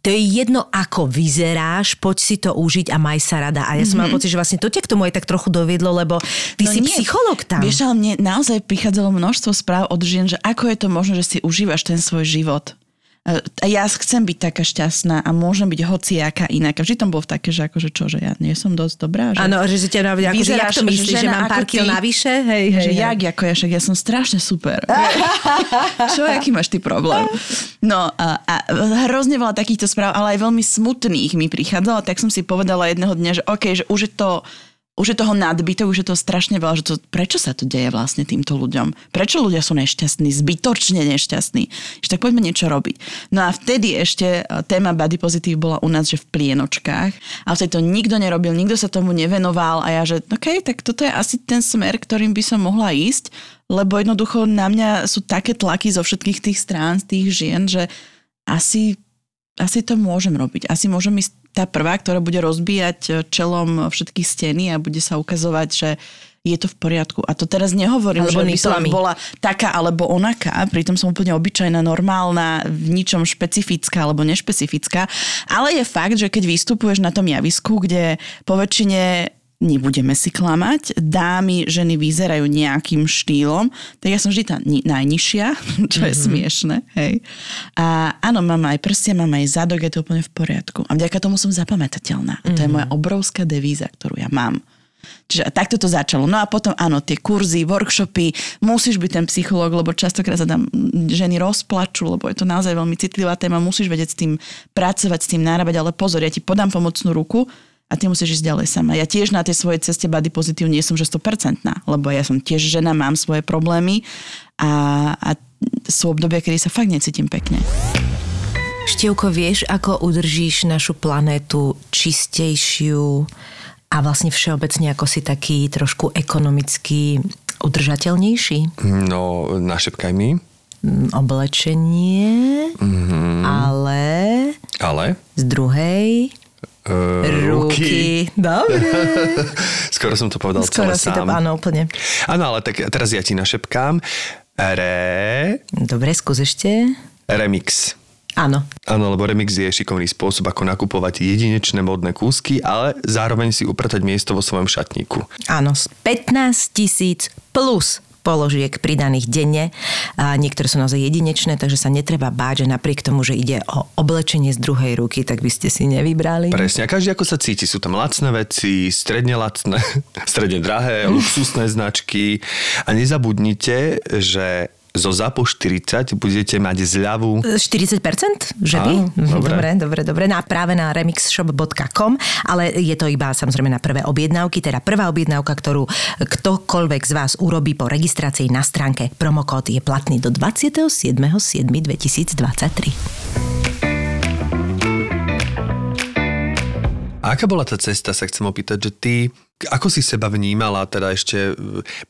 to je jedno, ako vyzeráš, poď si to užiť a maj sa rada. A ja som mala pocit, že vlastne to ťa k tomu aj tak trochu doviedlo, lebo ty No si nie. psychológ tam. Vieš, ale mne naozaj prichádzalo množstvo správ od žien, že ako je to možné, že si užívaš ten svoj život. A ja chcem byť taká šťastná a môžem byť hociaká inak. Vždy tam bolo také, že akože čo, že ja nie som dosť dobrá. Že... Áno, že ťa navidia, akože jak to myslíš, že mám ako pár kil navyše? Hej, že hej, hej. jak, ako ja, však ja som strašne super. Čo, aký máš ty problém? No a, a hrozne veľa takýchto správ, ale aj veľmi smutných mi prichádzalo, tak som si povedala jedného dňa, že OK, že už je to už je toho nadbytok, už je toho strašne veľa, že to, prečo sa to deje vlastne týmto ľuďom? Prečo ľudia sú nešťastní, zbytočne nešťastní? Že tak poďme niečo robiť. No a vtedy ešte e, téma body positive bola u nás, že v plienočkách. A vtedy to nikto nerobil, nikto sa tomu nevenoval a ja, že OK, tak toto je asi ten smer, ktorým by som mohla ísť, lebo jednoducho na mňa sú také tlaky zo všetkých tých strán, z tých žien, že asi, asi to môžem robiť. Asi môžem ísť tá prvá, ktorá bude rozbíjať čelom všetky steny a bude sa ukazovať, že je to v poriadku. A to teraz nehovorím, Alebo že by som bola taká alebo onaká, pritom som úplne obyčajná, normálna, v ničom špecifická alebo nešpecifická. Ale je fakt, že keď vystupuješ na tom javisku, kde po väčšine nebudeme si klamať, dámy, ženy vyzerajú nejakým štýlom, tak ja som vždy tá ni- najnižšia, čo je mm-hmm. smiešne, hej. A áno, mám aj prstia, mám aj zadok, je to úplne v poriadku. A vďaka tomu som zapamätateľná. Mm-hmm. To je moja obrovská devíza, ktorú ja mám. Čiže takto to začalo. No a potom áno, tie kurzy, workshopy, musíš byť ten psychológ, lebo častokrát sa tam ženy rozplačú, lebo je to naozaj veľmi citlivá téma, musíš vedieť s tým pracovať, s tým nárábať, ale pozor, ja ti podám pomocnú ruku a ty musíš ísť ďalej sama. Ja tiež na tej svojej ceste body pozitív nie som že 100%, lebo ja som tiež žena, mám svoje problémy a, a sú obdobia, kedy sa fakt necítim pekne. Števko, vieš, ako udržíš našu planétu čistejšiu a vlastne všeobecne ako si taký trošku ekonomicky udržateľnejší? No, našepkaj mi. Mm, Oblečenie, Mhm. ale Ale? z druhej Uh, ruky. Dobre. Skoro som to povedal Skoro celé si to, sám. áno, úplne. Áno, ale tak teraz ja ti našepkám. Re... Dobre, skús ešte. Remix. Áno. Áno, lebo remix je šikovný spôsob, ako nakupovať jedinečné modné kúsky, ale zároveň si upratať miesto vo svojom šatníku. Áno, z 15 tisíc plus položiek pridaných denne. A niektoré sú naozaj jedinečné, takže sa netreba báť, že napriek tomu, že ide o oblečenie z druhej ruky, tak by ste si nevybrali. Presne, a každý ako sa cíti. Sú tam lacné veci, stredne lacné, stredne drahé, luxusné značky. A nezabudnite, že zo ZAPO 40 budete mať zľavu 40%? Že by? Áno, Mhm, dobre. dobre, dobre, dobre. Na, práve na remixshop.com, ale je to iba samozrejme na prvé objednávky, teda prvá objednávka, ktorú ktokoľvek z vás urobí po registrácii na stránke. Promokód je platný do 27.7.2023. A aká bola tá cesta, sa chcem opýtať, že ty, ako si seba vnímala, teda ešte,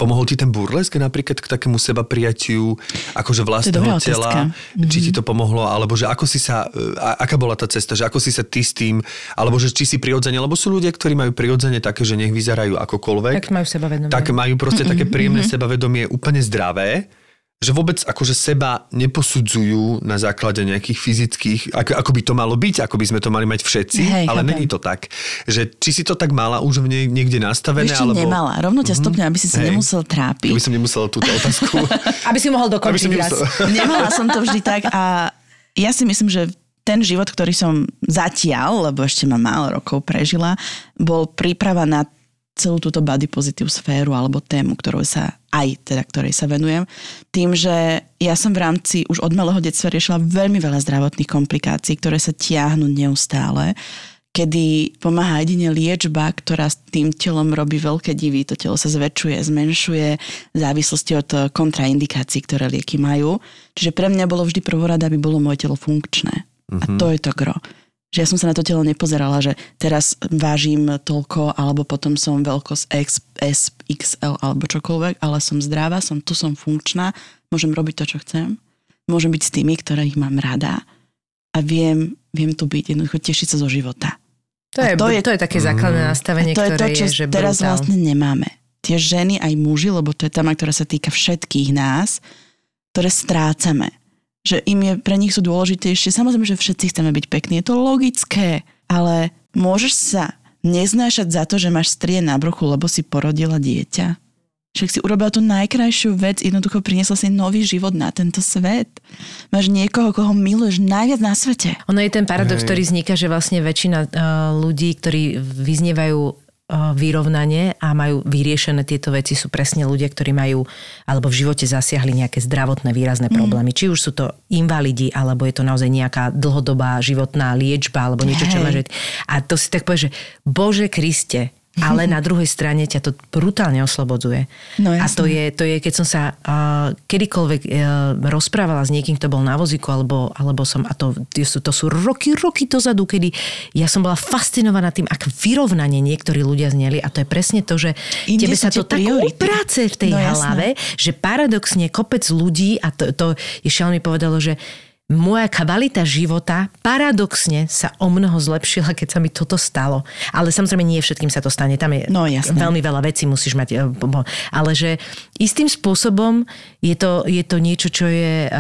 pomohol ti ten burlesk napríklad k takému seba prijatiu, akože vlastného tela, otázka. či ti to pomohlo, alebo že ako si sa, e, a, aká bola tá cesta, že ako si sa ty s tým, alebo že či si prirodzene, lebo sú ľudia, ktorí majú prirodzene také, že nech vyzerajú akokoľvek. Tak majú sebavedomie. Tak majú proste také príjemné sebavedomie, úplne zdravé, že vôbec akože seba neposudzujú na základe nejakých fyzických, ako, ako by to malo byť, ako by sme to mali mať všetci, Hej, ale chápem. není to tak. Že či si to tak mala už v nie, niekde nastavené, čo, alebo... nemala. Rovno ťa stopňujem, aby si sa Hej. nemusel trápiť. Aby som nemusela túto otázku. Aby si mohol aby dokončiť som raz. nemusela... Nemala som to vždy tak a ja si myslím, že ten život, ktorý som zatiaľ, lebo ešte ma málo rokov prežila, bol príprava na celú túto body positive sféru alebo tému, ktorou sa aj teda ktorej sa venujem, tým, že ja som v rámci už od malého detstva riešila veľmi veľa zdravotných komplikácií, ktoré sa tiahnu neustále kedy pomáha jedine liečba, ktorá s tým telom robí veľké divy. To telo sa zväčšuje, zmenšuje v závislosti od eh, kontraindikácií, ktoré lieky majú. Čiže pre mňa bolo vždy prvorada, aby bolo moje telo funkčné. A to je to gro. Že ja som sa na to telo nepozerala, že teraz vážim toľko, alebo potom som veľkosť X, S, XL alebo čokoľvek, ale som zdravá, som tu, som funkčná, môžem robiť to, čo chcem, môžem byť s tými, ktorých mám rada a viem, viem tu byť, jednoducho tešiť sa zo života. To je, A to to, je- to je také základné nastavenie, to je to, ktoré čo je, že teraz brutál. vlastne nemáme. Tie ženy aj muži, lebo to je téma, ktorá sa týka všetkých nás, ktoré strácame. Že im je, pre nich sú dôležitejšie. Samozrejme, že všetci chceme byť pekní. Je to logické. Ale môžeš sa neznášať za to, že máš strie na bruchu, lebo si porodila dieťa. Však si urobila tú najkrajšiu vec, jednoducho priniesla si nový život na tento svet. Máš niekoho, koho miluješ najviac na svete. Ono je ten paradox, ktorý vzniká, že vlastne väčšina uh, ľudí, ktorí vyznievajú vyrovnanie a majú vyriešené tieto veci, sú presne ľudia, ktorí majú alebo v živote zasiahli nejaké zdravotné výrazné problémy. Či už sú to invalidi, alebo je to naozaj nejaká dlhodobá životná liečba, alebo niečo, čo Hej. máš. A to si tak povie, že Bože Kriste, ale na druhej strane ťa to brutálne oslobodzuje. No a to je, to je, keď som sa uh, kedykoľvek uh, rozprávala s niekým, kto bol na vozíku, alebo, alebo som, a to, to, sú, to sú roky, roky dozadu, kedy ja som bola fascinovaná tým, ak vyrovnanie niektorí ľudia zneli. A to je presne to, že Inde tebe sa to tak uprace v tej No hlave, že paradoxne kopec ľudí, a to, to Ješel mi povedalo, že moja kvalita života paradoxne sa o mnoho zlepšila, keď sa mi toto stalo. Ale samozrejme nie všetkým sa to stane. Tam je No, jasné. veľmi veľa vecí musíš mať. e, Ale že istým spôsobom je to, je to niečo, čo je e,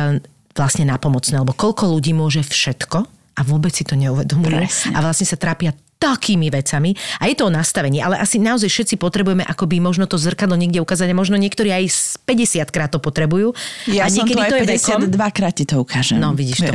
vlastne napomocné. Lebo koľko ľudí môže všetko a vôbec si to neuvedomujú. Presne. A vlastne sa trápia takými vecami. A je to o nastavení, ale asi naozaj všetci potrebujeme akoby možno to zrkadlo niekde ukázať a možno niektorí aj z 50 krát to potrebujú. Ja a som to niekedy aj to je 52 vekom. krát ti to ukážem. No, vidíš to.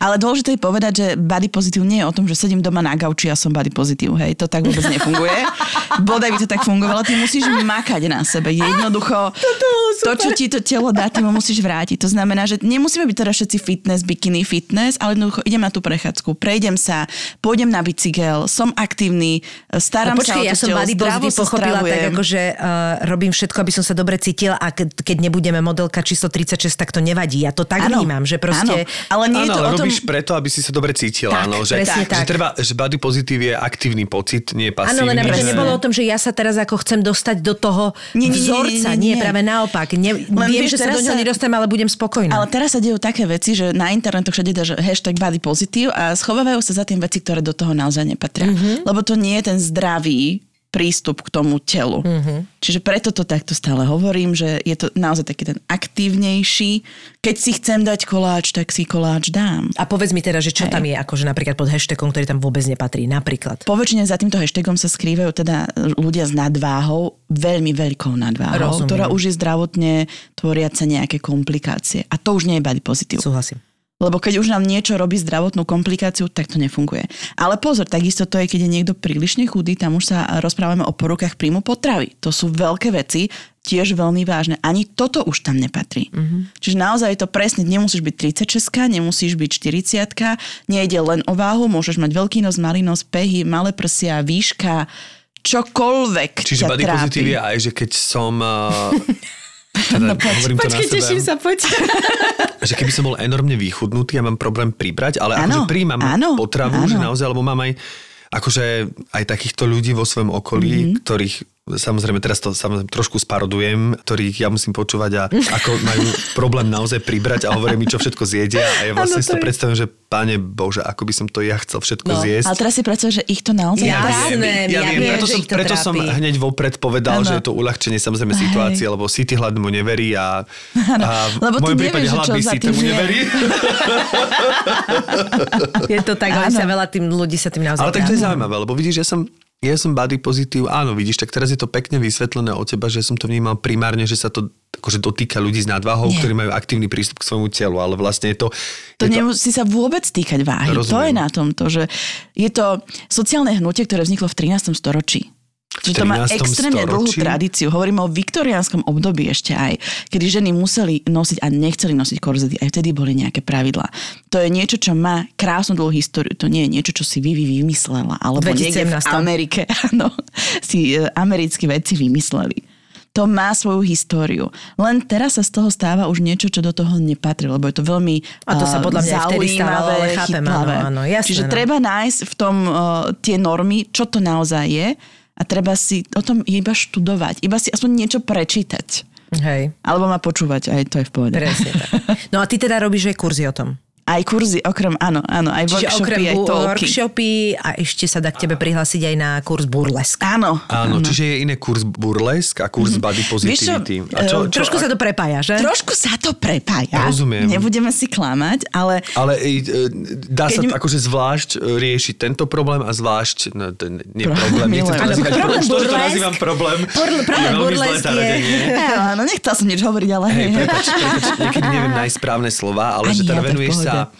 Ale dôležité je povedať, že body pozitív nie je o tom, že sedím doma na gauči a som body pozitív. Hej, to tak vôbec nefunguje. Bodaj by to tak fungovalo. Ty musíš makať na sebe. Jednoducho, to, čo ti to telo dá, ty mu musíš vrátiť. To znamená, že nemusíme byť teraz všetci fitness, bikini fitness, ale jednoducho idem na tú prechádzku, prejdem sa, pôjdem na bicykel, som aktívny, starám No sa o počkej, to ja som pozitív sa pochopila tak, stravujem. ako že uh, robím všetko, aby som sa dobre cítila a keď, keď nebudeme modelka číslo 36, tak to nevadí. Ja to tak Áno, vnímam, že proste... áno. Ale nie je Áno, to o tom... robíš preto, aby si sa dobre cítila. Tak, áno, že, presne že, tak. treba, že body pozitív je aktívny pocit, nie pasívny. Áno, len aby to že- nebolo o tom, že ja sa teraz ako chcem dostať do toho Nie, nie, nie, vzorca. nie, nie, nie. práve naopak. Ne, Len viem, vieš, že sa do sa- nedostanem, ale budem spokojná. Ale teraz sa dejú také veci, že na internetoch všade dá, že hashtag body positive a schovávajú sa za tým veci, ktoré do toho naozaj nepatria. Mhm. Mm-hmm. Lebo to nie je ten zdravý prístup k tomu telu. Mhm. Mm-hmm. Čiže preto to takto stále hovorím, že je to naozaj taký ten aktívnejší. Keď si chcem dať koláč, tak si koláč dám. A povedz mi teda, že čo Hej. tam je, akože napríklad pod hashtagom, ktorý tam vôbec nepatrí. Napríklad. Po väčšine za týmto hashtagom sa skrývajú teda ľudia s nadváhou, veľmi veľkou nadváhou, Rozumiem. ktorá už je zdravotne tvoriaca nejaké komplikácie. A to už nie je body positive. Súhlasím. Lebo keď už nám niečo robí zdravotnú komplikáciu, tak to nefunguje. Ale pozor, takisto to je, keď je niekto prílišne chudý, tam už sa rozprávame o porukách príjmu potravy. To sú veľké veci, tiež veľmi vážne. Ani toto už tam nepatrí. Mm-hmm. Čiže naozaj je to presne, nemusíš byť 36, nemusíš byť 40, nejde len o váhu, môžeš mať veľký nos, malý nos, pehy, malé prsia, výška, čokoľvek Čiže ťa body trápi. pozitív je aj, že keď som... Uh, teda, no, to na sebe, sa, poď. že keby som bol enormne vychudnutý a mám problém pribrať, ale Áno, akože príjmam áno, potravu, áno. že naozaj, lebo mám aj akože aj takýchto ľudí vo svojom okolí, Mhm. mm-hmm. ktorých samozrejme teraz to samozrejme trošku sparodujem, ktorých ja musím počúvať a ako majú problém naozaj pribrať a hovoria mi, čo všetko zjedia a ja vlastne si to predstavím, že páne Bože, ako by som to ja chcel všetko No, zjesť. ale teraz si predstav, že ich to naozaj Ja trápi. viem. ja ja viem, preto, že som, preto som hneď vopred povedal, Áno. že je to uľahčenie samozrejme situácie, lebo City hlad mu neverí a, a lebo v ty mojom prípade nevieš, že hlad čo by za si tomu je. neverí. Je to tak, Áno. sa veľa tým ľudí sa tým naozaj Ale tak to je zaujímavé, lebo vidíš, ja som, ja som body pozitív, áno, vidíš, tak teraz je to pekne vysvetlené od teba, že som to vnímal primárne, že sa to akože dotýka ľudí s nadváhou, Nie. ktorí majú aktívny prístup k svojmu telu, ale vlastne je to... To je nemusí sa vôbec týkať váhy. To je Rozumiem. na tomto, že je to sociálne hnutie, ktoré vzniklo v 13. storočí. Že to má 13. extrémne dlhú storočí? tradíciu. Hovoríme o viktoriánskom období ešte aj, kedy ženy museli nosiť a nechceli nosiť korzety. Aj vtedy boli nejaké pravidlá. To je niečo, čo má krásnu dlhú históriu. To nie je niečo, čo si vy vymyslela. Alebo niekde v 2017. Amerike áno, si e, americkí vedci vymysleli. To má svoju históriu. Len teraz sa z toho stáva už niečo, čo do toho nepatrí, lebo je to veľmi A to sa a, podľa mňa vtedy zaujímavé, ale chápem, áno, áno, jasné, Čiže no. treba nájsť v tom uh, tie normy, čo to naozaj je a treba si o tom iba študovať, iba si aspoň niečo prečítať. Hej, Alebo ma počúvať, aj to je v pohode. presne tak. No a ty teda robíš aj kurzy o tom. Aj kurzy, okrem, áno, áno, aj Čiže workshopy, okrem aj talky. workshopy a ešte sa dá k tebe prihlásiť aj na kurz burlesk. Áno. Áno, čiže je iné kurz burlesk a kurz body positivity. A čo, čo, Trošku sa to prepája, že? Trošku sa to prepája. Rozumiem. Nebudeme si klamať, ale Ale e, e, dá sa Keď- akože zvlášť riešiť tento problém a zvlášť, no, ten, nie Pro- problém, nechcem to nazývať Problém problém, to, to burlesk. nazývam problém, problém burlesk je-. Áno, nechcela som nič hovoriť, ale Hej, prepač, prepač, niekedy neviem nájsť správne slova, ale že teda venuješ pohode. Sa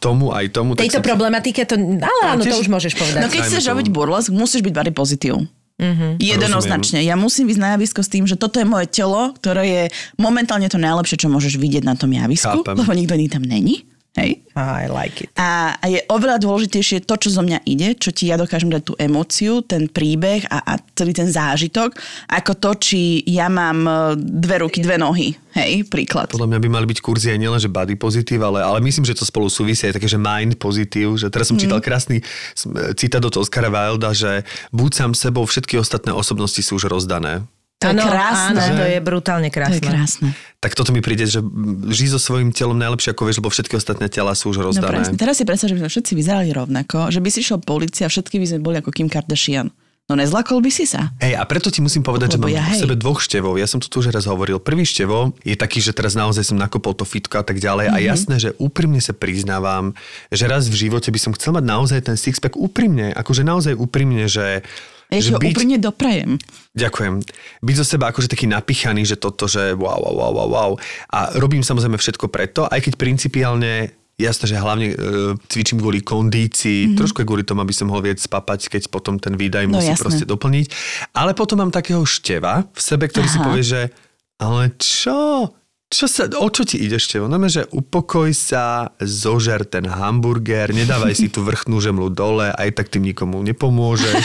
tomu aj tomu. Tejto som- problematike to... Ale áno, to tiež- už môžeš povedať. No keď Dajme chceš robiť burlesk, musíš byť body pozitív. Mm-hmm. Jednoznačne. Ja musím ísť na javisko s tým, že toto je moje telo, ktoré je momentálne to najlepšie, čo môžeš vidieť na tom javisku, Chápem. lebo nikto iný tam není. Hej? I like it. A, a je oveľa dôležitejšie to, čo zo mňa ide, čo ti ja dokážem dať tú emóciu, ten príbeh a, a celý ten zážitok, ako to, či ja mám e, dve ruky, dve nohy. Hej, príklad. Podľa mňa by mali byť kurzy aj nielen, že body pozitív, ale, ale myslím, že to spolu súvisí aj také, že mind pozitív, že teraz som Mhm. čítal krásny sm- citát od Oscara Wilda, že buď sám sebou, všetky ostatné osobnosti sú už rozdané. To je Áno, krásne. Áno, to je brutálne To krásne. je krásne. Tak toto mi príde, že žij so svojím telom najlepšie ako vieš, lebo všetky ostatné tela sú už No rozdané. presne. Teraz si predstav, že by sme všetci vyzerali rovnako, že by si šiel po ulici a všetky by sme boli ako Kim Kardashian. No nezlakol by si sa. Hej, a preto ti musím povedať, Lebo že mám ja, v sebe dvoch števov. Ja som to tu už raz hovoril. Prvý števo je taký, že teraz naozaj som nakopol to fitko a tak ďalej. Mhm. Mm-hmm. A jasné, že úprimne sa priznávam, že raz v živote by som chcel mať naozaj ten sixpack úprimne. Akože naozaj úprimne, že... Ja že ho úprimne doprajem. Ďakujem. Byť zo seba akože taký napichaný, že toto, že wow, wow, wow, wow, wow. A robím samozrejme všetko preto, aj keď principiálne Jasné, že hlavne e, cvičím kvôli kondícii, mm-hmm. trošku aj kvôli tomu, aby som mohol viac spapať, keď potom ten výdaj No, musí jasné. proste doplniť. Ale potom mám takého števa v sebe, ktorý Aha. si povie, že ale čo? Čo sa, o čo ti ide števo? No že upokoj sa, zožer ten hamburger, nedávaj si tú vrchnú žemlu dole, aj tak tým nikomu nepomôžeš.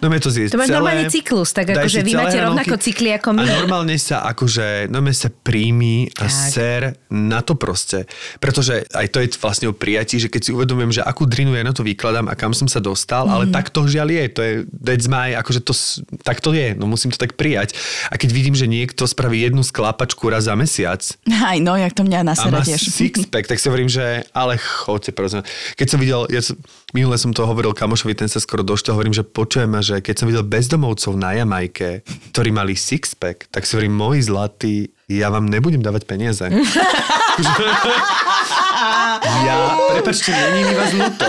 No to zjesť To máš celé. normálny cyklus, tak akože vy máte rovnako cykly ako my. A normálne sa akože, normálne sa príjmi a Tak. ser na to proste. Pretože aj to je vlastne o prijatí, že keď si uvedomujem, že akú drinu ja na to vykladám a kam som sa dostal, mm-hmm. ale tak to žiaľ je. To je that's my, akože to, tak to je. No musím to tak prijať. A keď vidím, že niekto spraví jednu sklápačku raz za mesiac Aj no, jak to mňa nasera tiež. six-pack, tak si hovorím, že ale chodte, prosím. Keď som videl, ja som, minule som to hovoril kamošovi, ten sa skoro došťal, hovorím, že počujem, že keď som videl bezdomovcov na Jamajke, ktorí mali six-pack, tak si hovorím, moji zlatí, ja vám nebudem dávať peniaze. ja, prepačte, není mi vás ľúto.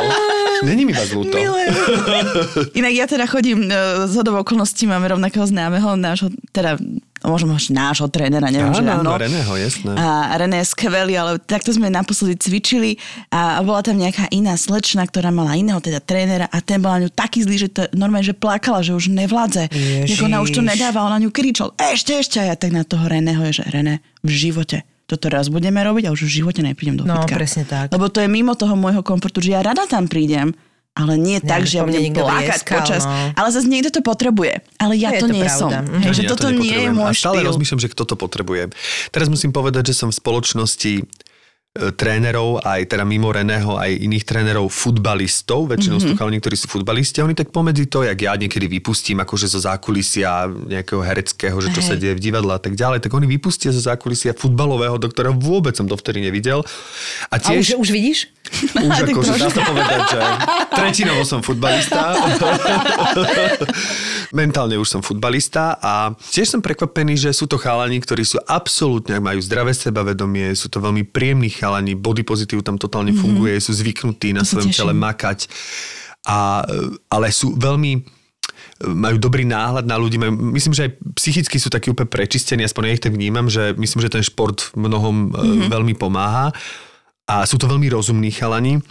Není mi vás ľúto. Inak ja teda chodím, e, z hodou okolností máme rovnakého známeho, nášho, teda môžeme ho nášho trénera, neviem, že Áno, áno. áno, Reného, jasné. A René je skvelý, ale takto sme naposledy cvičili a bola tam nejaká iná slečna, ktorá mala iného teda trénera a ten bol na ňu taký zlý, že to, normálne, že plakala, že už nevládze. Ježiš. Že ona už to nedáva, on na ňu kričal, ešte, ešte. A ja tak na toho Reného je, že René, v živote toto raz budeme robiť a už v živote neprídem do No, fitka. presne tak. Lebo to je mimo toho môjho komfortu, že ja rada tam prídem, ale nie tak, aby že ja budem plakať vrieskal, počas. no. Ale zase niekto to potrebuje. Ale ja to, to nie pravda. som. Mhm. Hej, že ja to toto nie je môj A stále štýl. rozmýšľam, že kto to potrebuje. Teraz musím povedať, že som v spoločnosti trénerov, aj teda mimo Reného, aj iných trénerov, futbalistov, väčšinou mm-hmm. sú chalani, ktorí sú futbalisti, a oni tak pomedzi to, jak ja niekedy vypustím akože zo zákulisia nejakého hereckého, že čo Hej. sa deje v divadle a tak ďalej, tak oni vypustia zo zákulisia futbalového, do ktorého vôbec som dovtedy nevidel. A A tiež... už, už vidíš? Už akože dá sa povedať, že tretinovo som futbalista. Mentálne už som futbalista a tiež som prekvapený, že sú to chalani, ktorí sú absolútne, majú zdravé sebavedomie, sú to veľmi príjemní chalani, body pozitív tam totálne mm-hmm. funguje, sú zvyknutí na svojom teším. tele makať. A, ale sú veľmi majú dobrý náhľad na ľudí, majú, myslím, že aj psychicky sú takí úplne prečistení, aspoň ja ich tak vnímam, že myslím, že ten šport mnohom mm-hmm. veľmi pomáha a sú to veľmi rozumní chalani.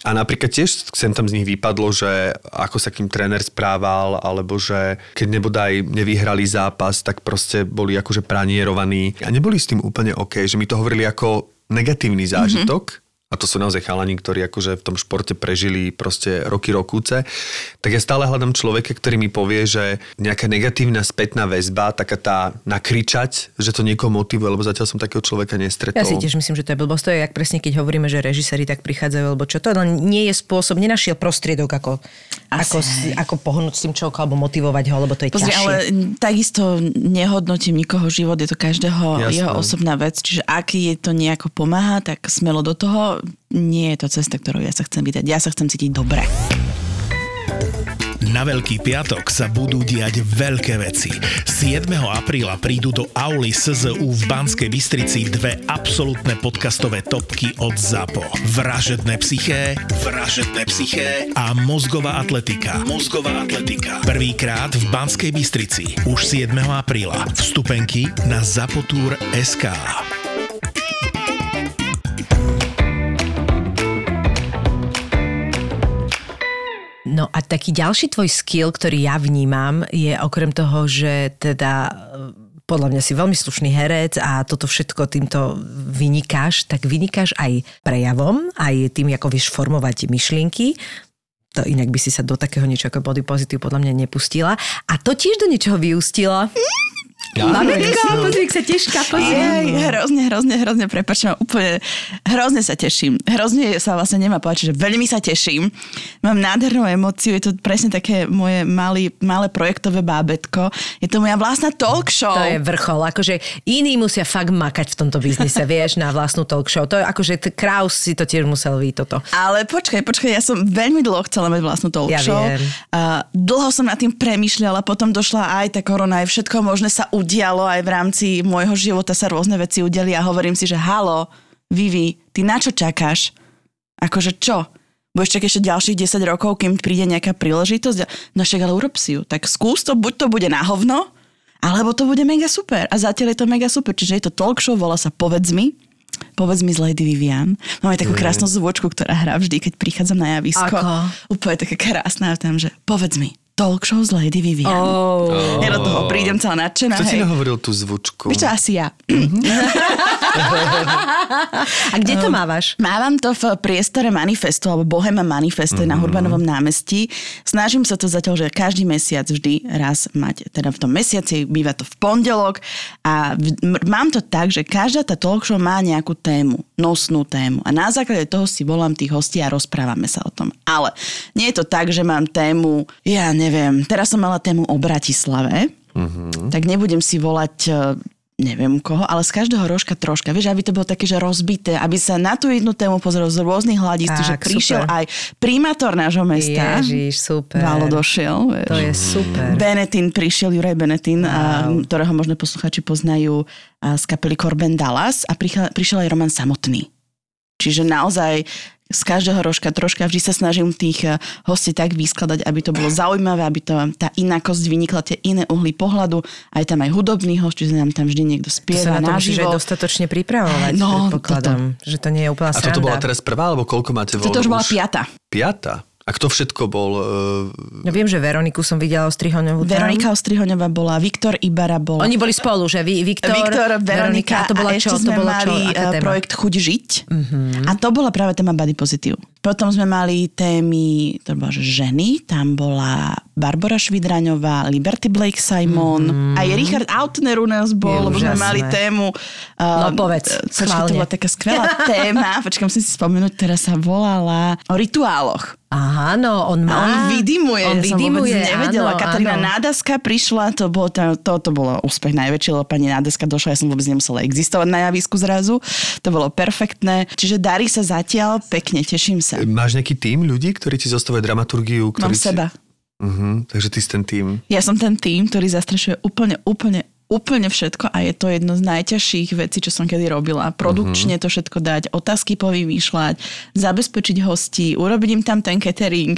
A napríklad tiež sem tam z nich vypadlo, že ako sa kým tréner správal, alebo že keď nebodaj nevyhrali zápas, tak proste boli akože pranierovaní. A neboli s tým úplne OK, že mi to hovorili ako negatívny zážitok. Mm-hmm. A to sú naozaj chalani, ktorí akože v tom športe prežili proste roky rokúce. Tak ja stále hľadám človeka, ktorý mi povie, že nejaká negatívna spätná väzba, taká tá nakričať, že to niekoho motivuje, lebo zatiaľ som takého človeka nestretol. Ja si tiež myslím, že to je blbosť. To je jak presne, keď hovoríme, že režiséri tak prichádzajú, alebo čo to, len nie je spôsob, nenašiel prostriedok, ako, Asi ako, hej. ako pohnúť s tým človekom, alebo motivovať ho, lebo to je Pozri, ťažšie. ale takisto nehodnotím nikoho život, je to každého Jasné. jeho osobná vec, čiže ak je to nejako pomáha, tak smelo do toho. Nie je to cesta, ktorou ja sa chcem vydať. Ja sa chcem cítiť dobre. Na Veľký piatok sa budú diať veľké veci. 7. apríla prídu do auly SZU v Banskej Bystrici dve absolútne podcastové topky od ZAPO. Vražedné psyché, vražedné psyché a mozgová atletika. Mozgová atletika. Prvýkrát v Banskej Bystrici. Už 7. apríla. Vstupenky na zapotur.sk. No a taký ďalší tvoj skill, ktorý ja vnímam, je okrem toho, že teda e, podľa mňa si veľmi slušný herec a toto všetko týmto vynikáš, tak vynikáš aj prejavom, aj tým, ako vieš formovať myšlienky. To inak by si sa do takého niečo ako body positive podľa mňa nepustila. A to tiež do niečoho vyústila. Babetko, pozri, sa pozri. Jej, hrozne, hrozne, hrozne, prepač, ma úplne, hrozne sa teším. Hrozne sa vlastne nemá povedať, že veľmi sa teším. Mám nádhernú emóciu, je to presne také moje malý, malé projektové bábetko. Je to moja vlastná talk show. To je vrchol. Akože iní musia fakt makať v tomto biznise, vieš, na vlastnú talk show. To je akože t- Kraus si to tiež musel byť toto. Ale počkaj, počkaj, ja som veľmi dlho chcela mať vlastnú talk Ja show. viem. A dlho som nad tým premýšľala, potom došla aj tá korona, aj všetko možné sa udialo, aj v rámci môjho života sa rôzne veci udiali a hovorím si, že halo, Vivi, ty na čo čakáš? Akože čo? Budeš čakať ešte ďalších 10 rokov, kým príde nejaká príležitosť? No však ale urob si ju. Tak skús to, buď to bude na hovno, alebo to bude mega super. A zatiaľ je to mega super. Čiže je to talk show, volá sa Povedz mi. Povedz mi z Lady Vivian. Máme takú krásnu zvučku, ktorá hrá vždy, keď prichádzam na javisko. Ako? Úplne taká krásna. Tam, že povedz mi, talk show z Lady Vivian. Oh. Ja do toho prídem celá nadšená. Kto ti nahovoril tú zvučku? Vieš čo, asi ja. A kde to mávaš? Mávam to v priestore manifestu, alebo Bohema manifesto mm-hmm. na Hurbanovom námestí. Snažím sa to zatiaľ, že každý mesiac vždy raz mať, teda v tom mesiaci, býva to v pondelok a v, m- mám to tak, že každá tá talk show má nejakú tému, nosnú tému a na základe toho si volám tých hostí a rozprávame sa o tom. Ale nie je to tak, že mám tému, ja neviem, teraz som mala tému o Bratislave, mm-hmm. tak nebudem si volať e, neviem koho, ale z každého rožka troška. Vieš, aby to bolo také, že rozbité, aby sa na tú jednu tému pozrel z rôznych hľadisk, Tak, že prišiel super. aj primátor nášho mesta. Ježiš, super. Valo došiel. Vieš. To je super. Benetín prišiel, Juraj Benetín, a, ktorého možno posluchači poznajú a, z kapely Corben Dallas a prišiel, prišiel aj Roman Samotný. Čiže naozaj z každého rožka troška vždy sa snažím tých eh, hostí tak vyskladať, aby to bolo zaujímavé, aby to, tá inakosť vynikla, tie iné uhly pohľadu. Aj tam aj hudobný host, čiže nám tam vždy niekto To spieva sa na to musíš aj dostatočne pripravovať, No, predpokladám. Že to nie je úplná A sranda. toto bola teraz prvá, alebo koľko máte voľno? Toto už bola piata. Piata? A kto všetko bol? Uh, No viem, že Veroniku som videla o Strihoňovú. tam. Veronika Ostrihoňová bola, Viktor Ibara bol. Oni boli spolu, že? Vi- Viktor, Viktor, Veronika A to bola a ešte čo? To sme bolo čo? mali Aká eh, téma? projekt Chuť žiť. A to bola práve téma Body Positive. Potom sme mali témy, to bola, že ženy, tam bola Barbara Švidraňová, Liberty Blake Simon, mm-hmm. aj Richard Altner u nás bol, Je lebo sme mali tému. No, povedz, počkaj, to bola taká skvelá téma, počkaj, musím si spomenúť, ktorá sa volala o rituáloch. Áno, on A má... on vydimuje, On ja som vydimuje, nevedela. áno, Katarína áno. Nádaska prišla, to bolo, to, to, to bolo úspech najväčší, lebo pani Nádaska došla, ja som vôbec nemusela existovať na javisku zrazu. To bolo perfektné. Čiže darí sa zatiaľ pekne, teším sa. Máš nejaký tým ľudí, ktorí ti zostavujú dramaturgiu? Mám Ktorí ti... seba. Uh-huh, takže ty si ten tým. Ja som ten tým, ktorý zastrešuje úplne, úplne, úplne všetko a je to jedno z najťažších vecí, čo som kedy robila. Produkčne to všetko dať, otázky povymýšľať, zabezpečiť hostí, urobiť im tam ten catering,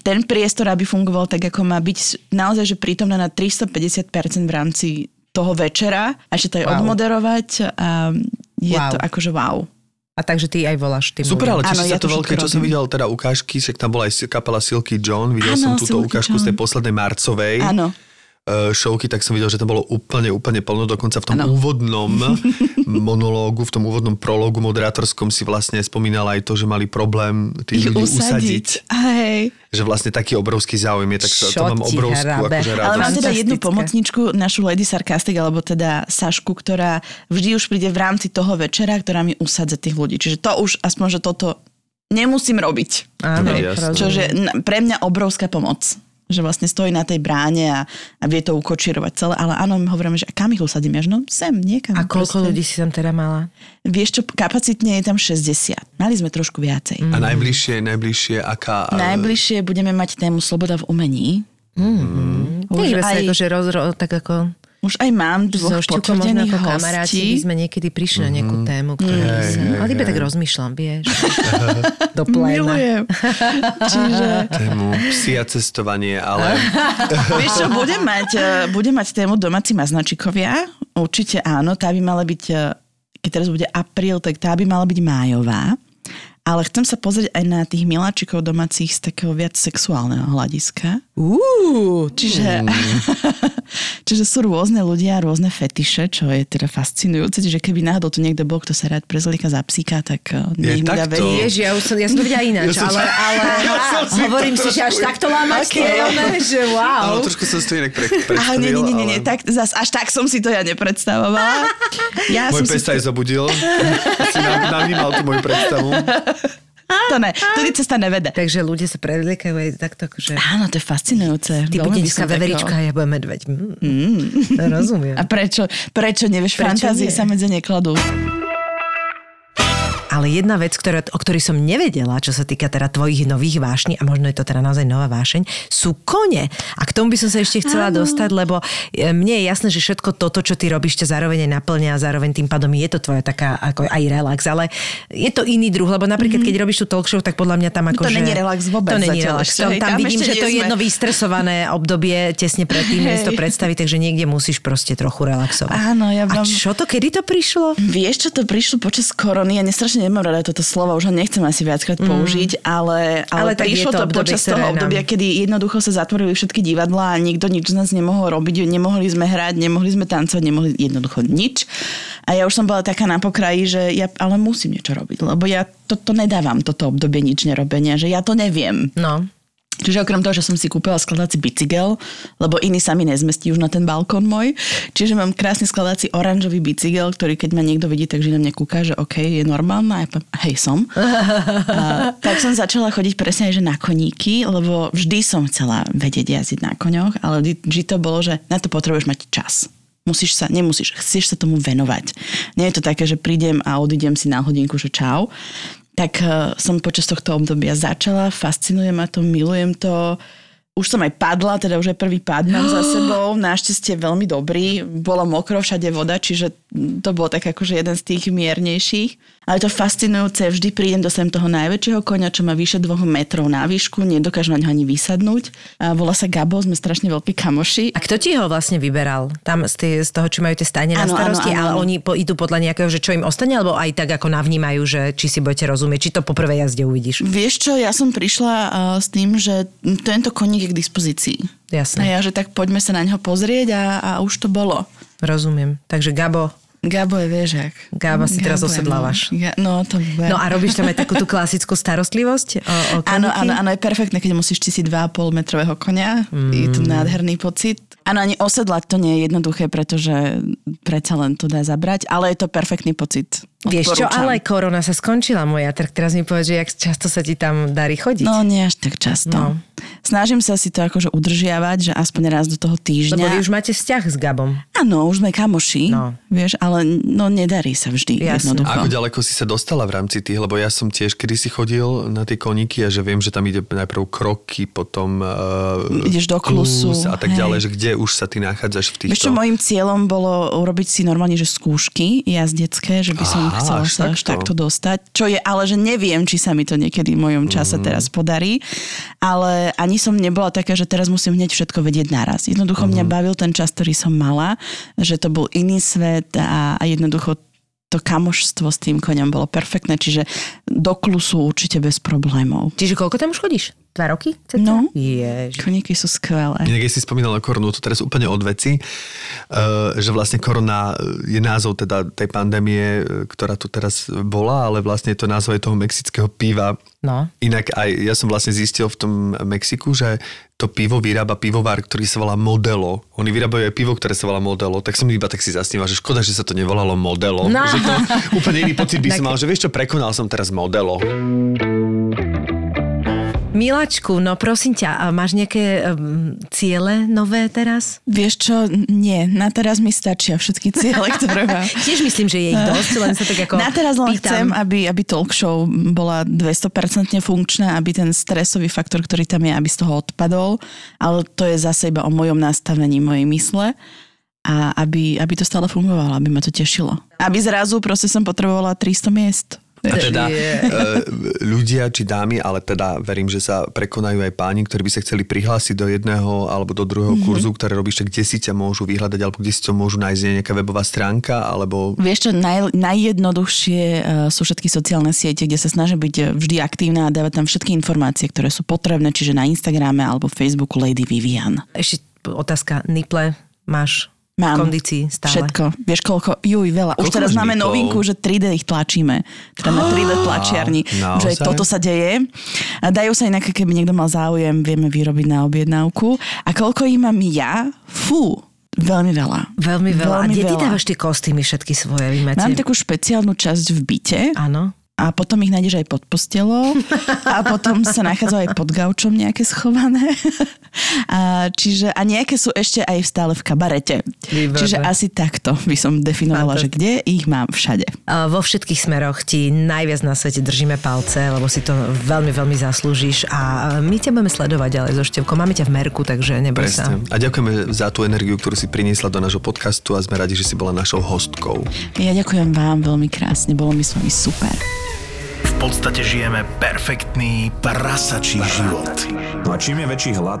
ten priestor, aby fungoval tak, ako má byť naozaj, že prítomná na 350% v rámci toho večera a ešte to aj Wow. odmoderovať a je Wow. to akože wow. A takže ty aj voláš tým Super, ale Áno, sa ja to to veľké, čo som videl, teda ukážky, však tam bola aj kapela Silky John, videl Áno, som túto Silky ukážku z tej John. poslednej marcovej. Áno. eh, showky, tak som videl, že tam bolo úplne, úplne plno. Dokonca v tom Áno. úvodnom monológu, v tom úvodnom prologu moderátorskom si vlastne spomínal aj to, že mali problém tých ľudí usadiť. usadiť. Hej. Že vlastne taký obrovský záujem je, tak to, to Čo mám obrovskú hrabe? akože Ale radosť. mám teda jednu pomocničku, našu Lady Sarcastic, alebo teda Sašku, ktorá vždy už príde v rámci toho večera, ktorá mi usadza tých ľudí. Čiže to už, aspoň, že toto nemusím robiť. Áno, n- pre mňa obrovská pomoc že vlastne stojí na tej bráne a, a vie to ukočírovať celé. Ale áno, my hovoríme, že a kam ich usadím? Ja, no sem, niekam. A koľko proste. ľudí si tam teda mala? Vieš čo, kapacitne je tam 60. Mali sme trošku viacej. A najbližšie, najbližšie, aká... eh, Najbližšie budeme mať tému Sloboda v umení. Mm. Už Už aj- akože rozro, tak ako Už aj mám so dvoch možno potvrdených ako kamaráti by sme niekedy prišli na nejakú tému, ktorú by sa... Ale iba tak rozmýšľam, vieš. Do pléna. Milujem. Čiže, Tému psi a cestovanie, ale vieš čo, budem mať, eh, budem mať tému domáci maznačikovia. Určite áno, tá by mala byť, eh, keď teraz bude apríl, tak tá by mala byť májová. Ale chcem sa pozrieť aj na tých miláčikov domácich z takého viac sexuálneho hľadiska. Uú, Čiže, čiže sú rôzne ľudia, rôzne fetiše, čo je teda fascinujúce. Čiže keby náhodou tu niekto bol, kto sa rád prezlíka za psíka, tak eh, nech mi dá vedieť. Vieš, ja, už som, ja som to videla ináč, Ja ale, si- ale Ja si hovorím si, že až takto lámaš Ok. tie one, že wow. ale trošku som si to inak pre, Aha, nie, nie, nie, nie, nie, ale... tak, zas, až tak som si to ja nepredstavovala. Ja Môj som si pes sa aj zobudil. si navnímal tú moju predstavu. To ne, tudy cesta nevede. Takže ľudia sa predliekajú aj takto, akože... Áno, to je fascinujúce. Ty Veľmi bude by dneska som veverička a ja budem medveď. Mm. Rozumiem. A prečo, prečo nevieš, Prečo fantázie nie? sa medzi nekladú. Ale jedna vec, ktorá, o ktorej som nevedela, čo sa týka teda tvojich nových vášní, a možno je to teda naozaj nová vášeň, sú kone. A k tomu by som sa ešte chcela Áno. dostať, lebo e, mne je jasné, že všetko toto, čo ty robíš, ťa zároveň aj naplňa a zároveň tým pádom je to tvoja taká ako aj relax, ale je to iný druh, lebo napríklad keď robíš tú talk show, tak podľa mňa tam ako Mhm. To není relax vôbec To není relax. ešte, Tam, tam tam vidím, že to je jedno vystresované obdobie tesne predtým, než to predstaviť, takže niekde musíš proste trochu relaxovať. Áno, ja A mám- čo to, kedy to prišlo? Vieš, čo to prišlo počas korony? Ja nestrašne nemám rada toto slovo, už ho nechcem asi viackrát použiť, ale, ale, Ale prišlo to to, obdobie, počas toho nám- obdobia, kedy jednoducho sa zatvorili všetky divadlá a nikto nič z nás nemohol robiť, nemohli sme hrať, nemohli sme tancovať, nemohli jednoducho nič. A ja už som bola taká na pokraji, že ja ale musím niečo robiť, lebo ja to, to nedávam, toto obdobie nič nerobenia, že ja to neviem. No. Čiže okrem toho, že som si kúpila skladací bicykel, lebo iný sa mi nezmestí už na ten balkón môj, čiže mám krásny skladací oranžový bicykel, ktorý keď ma niekto vidí, takže na mňa kúka, že OK, je normálna, ja poviem, hej som. a, tak som začala chodiť presne aj že na koníky, lebo vždy som chcela vedieť jazdiť na koňoch, ale vždy to bolo, že na to potrebuješ mať čas. Musíš sa, nemusíš, chceš sa tomu venovať. Nie je to také, že prídem a odídem si na hodinku, že čau. Tak uh, som počas tohto obdobia začala, fascinuje ma to, milujem to. Už som aj padla, teda už aj prvý pád mám za sebou, našťastie veľmi dobrý. Bolo mokro, všade voda, čiže to bol tak akože jeden z tých miernejších. Ale to fascinujúce, vždy prídem do sem toho najväčšieho konia, čo má vyše dvoch metrov na výšku, nedokážem na ňo ani vysadnúť. A volá sa Gabo, sme strašne veľkí kamoši. A kto ti ho vlastne vyberal? Tam z, tie, z toho, čo majú tie stajne na starosti, áno, áno, ale oni po, idú podľa nejakého, že čo im ostane, alebo aj tak ako navnímajú, že či si budete rozumieť, či to po prvej jazde uvidíš. Vieš čo, ja som prišla uh, s tým, že tento koník je k dispozícii. A Jasné, ja, že tak poďme sa na ňo pozrieť a, a už to bolo. rozumiem. Takže Gabo, Gabo je vieš, jak. Gabo si teraz Gabo je, osedlávaš. No, ja, no to bude. No a robíš tam aj takú tú klasickú starostlivosť? O, o Áno, áno, áno, je perfektné, keď musíš čistiť 2,5 metrového konia. Mm. Je to nádherný pocit. Áno, ani osedlať to nie je jednoduché, pretože predsa len to dá zabrať, ale je to perfektný pocit. Vieš čo, Odporúčam. ale korona sa skončila moja, tak teraz mi povedz, že jak často sa ti tam darí chodiť. No, nie až tak často. No. Snažím sa si to akože udržiavať, že aspoň raz do toho týždňa. Lebo vy už máte vzťah s Gabom. Áno, už sme kamoši, no. vieš, ale no nedarí sa vždy Jasne. jednoducho. Ako ďaleko si sa dostala v rámci tých, lebo ja som tiež kedy si chodil na tie koníky a že viem, že tam ide najprv kroky, potom uh, Ideš do klusu, klus a tak hej. ďalej, že kde už sa ty nachádzaš v týchto... Vieš čo, môjim cieľom bolo urobiť si normálne, že skúšky jazdecké, že by som Aha, chcela až sa až takto. takto dostať. Čo je, ale že neviem, či sa mi to niekedy v mojom čase Mhm. teraz podarí. Ale ani som nebola taká, že teraz musím hneď všetko vedieť naraz. Jednoducho mňa Mhm. bavil ten čas, ktorý som mala, že to bol iný svet a, a jednoducho to kamošstvo s tým koňom bolo perfektné, čiže do klusu určite bez problémov. Čiže koľko tam už chodíš? Dva roky? cca? No. Jež. Koníky sú skvelé. Inak si spomínala koronu, to teraz úplne od veci, uh, že vlastne korona je názov teda tej pandémie, eh, ktorá tu teraz bola, ale vlastne je to názov aj toho mexického piva. No. Inak aj ja som vlastne zistil v tom Mexiku, že to pivo vyrába pivovar, ktorý sa volá Modelo. Oni vyrábajú aj pivo, ktoré sa volá Modelo. Tak som iba tak si zasníval, že škoda, že sa to nevolalo Modelo. No. Že to úplne iný pocit by som mal, že vieš čo, prekonal som teraz Modelo. Miláčku, no prosím ťa, máš nejaké um, ciele nové teraz? Vieš čo, nie, na teraz mi stačia všetky ciele, ktoré mám. Tiež myslím, že je ich dosť, len sa tak ako Na teraz len pýtam. chcem, aby, aby talk show bola 200% funkčná, aby ten stresový faktor, ktorý tam je, aby z toho odpadol, ale to je zase iba o mojom nastavení mojej mysle a aby, aby to stále fungovalo, aby ma to tešilo. Aby zrazu proste som potrebovala 300 miest. A teda e, ľudia či dámy, ale teda verím, že sa prekonajú aj páni, ktorí by sa chceli prihlásiť do jedného alebo do druhého Mhm. mm-hmm. kurzu, ktoré robíš, tak kde si ťa môžu vyhľadať, alebo kde si to môžu nájsť, je nejaká webová stránka, alebo... Vieš čo, naj, najjednoduchšie uh, sú všetky sociálne siete, kde sa snažím byť eh, vždy aktívna a dávať tam všetky informácie, ktoré sú potrebné, čiže na Instagrame alebo Facebooku Lady Vivian. Ešte otázka, niple máš Mám. v kondícii stále? Všetko. Vieš koľko? Juj, veľa. Už Koľko teraz máme niplov? novinku, že 3D ich tlačíme. Teda na 3D tlačiarni. naozaj? Že aj toto sa deje. A dajú sa inak, keby niekto mal záujem, vieme vyrobiť na objednávku. A koľko ich mám ja? Fú, veľmi veľa. Veľmi veľa. a Veľmi kde ty dávaš tie kostýmy všetky svoje? Vy máte... Mám takú špeciálnu časť v byte Áno. A potom ich nájdeš aj pod postelou a potom sa nachádzajú aj pod gaučom nejaké schované. A, čiže, a nejaké sú ešte aj stále v kabarete. Výborné. Čiže asi takto by som definovala, že kde ich mám všade. A Vo všetkých smeroch ti najviac na svete držíme palce, lebo si to veľmi, veľmi zaslúžiš a my ťa budeme sledovať ďalej so Števkou. Máme ťa v merku, takže neboj sa. Presne. A ďakujeme za tú energiu, ktorú si priniesla do nášho podcastu a sme radi, že si bola našou hostkou. Ja ďakujem vám veľmi krásne, bolo mi s vami super. Podstate žijeme perfektný prasačí život. No a čím je väčší hlad,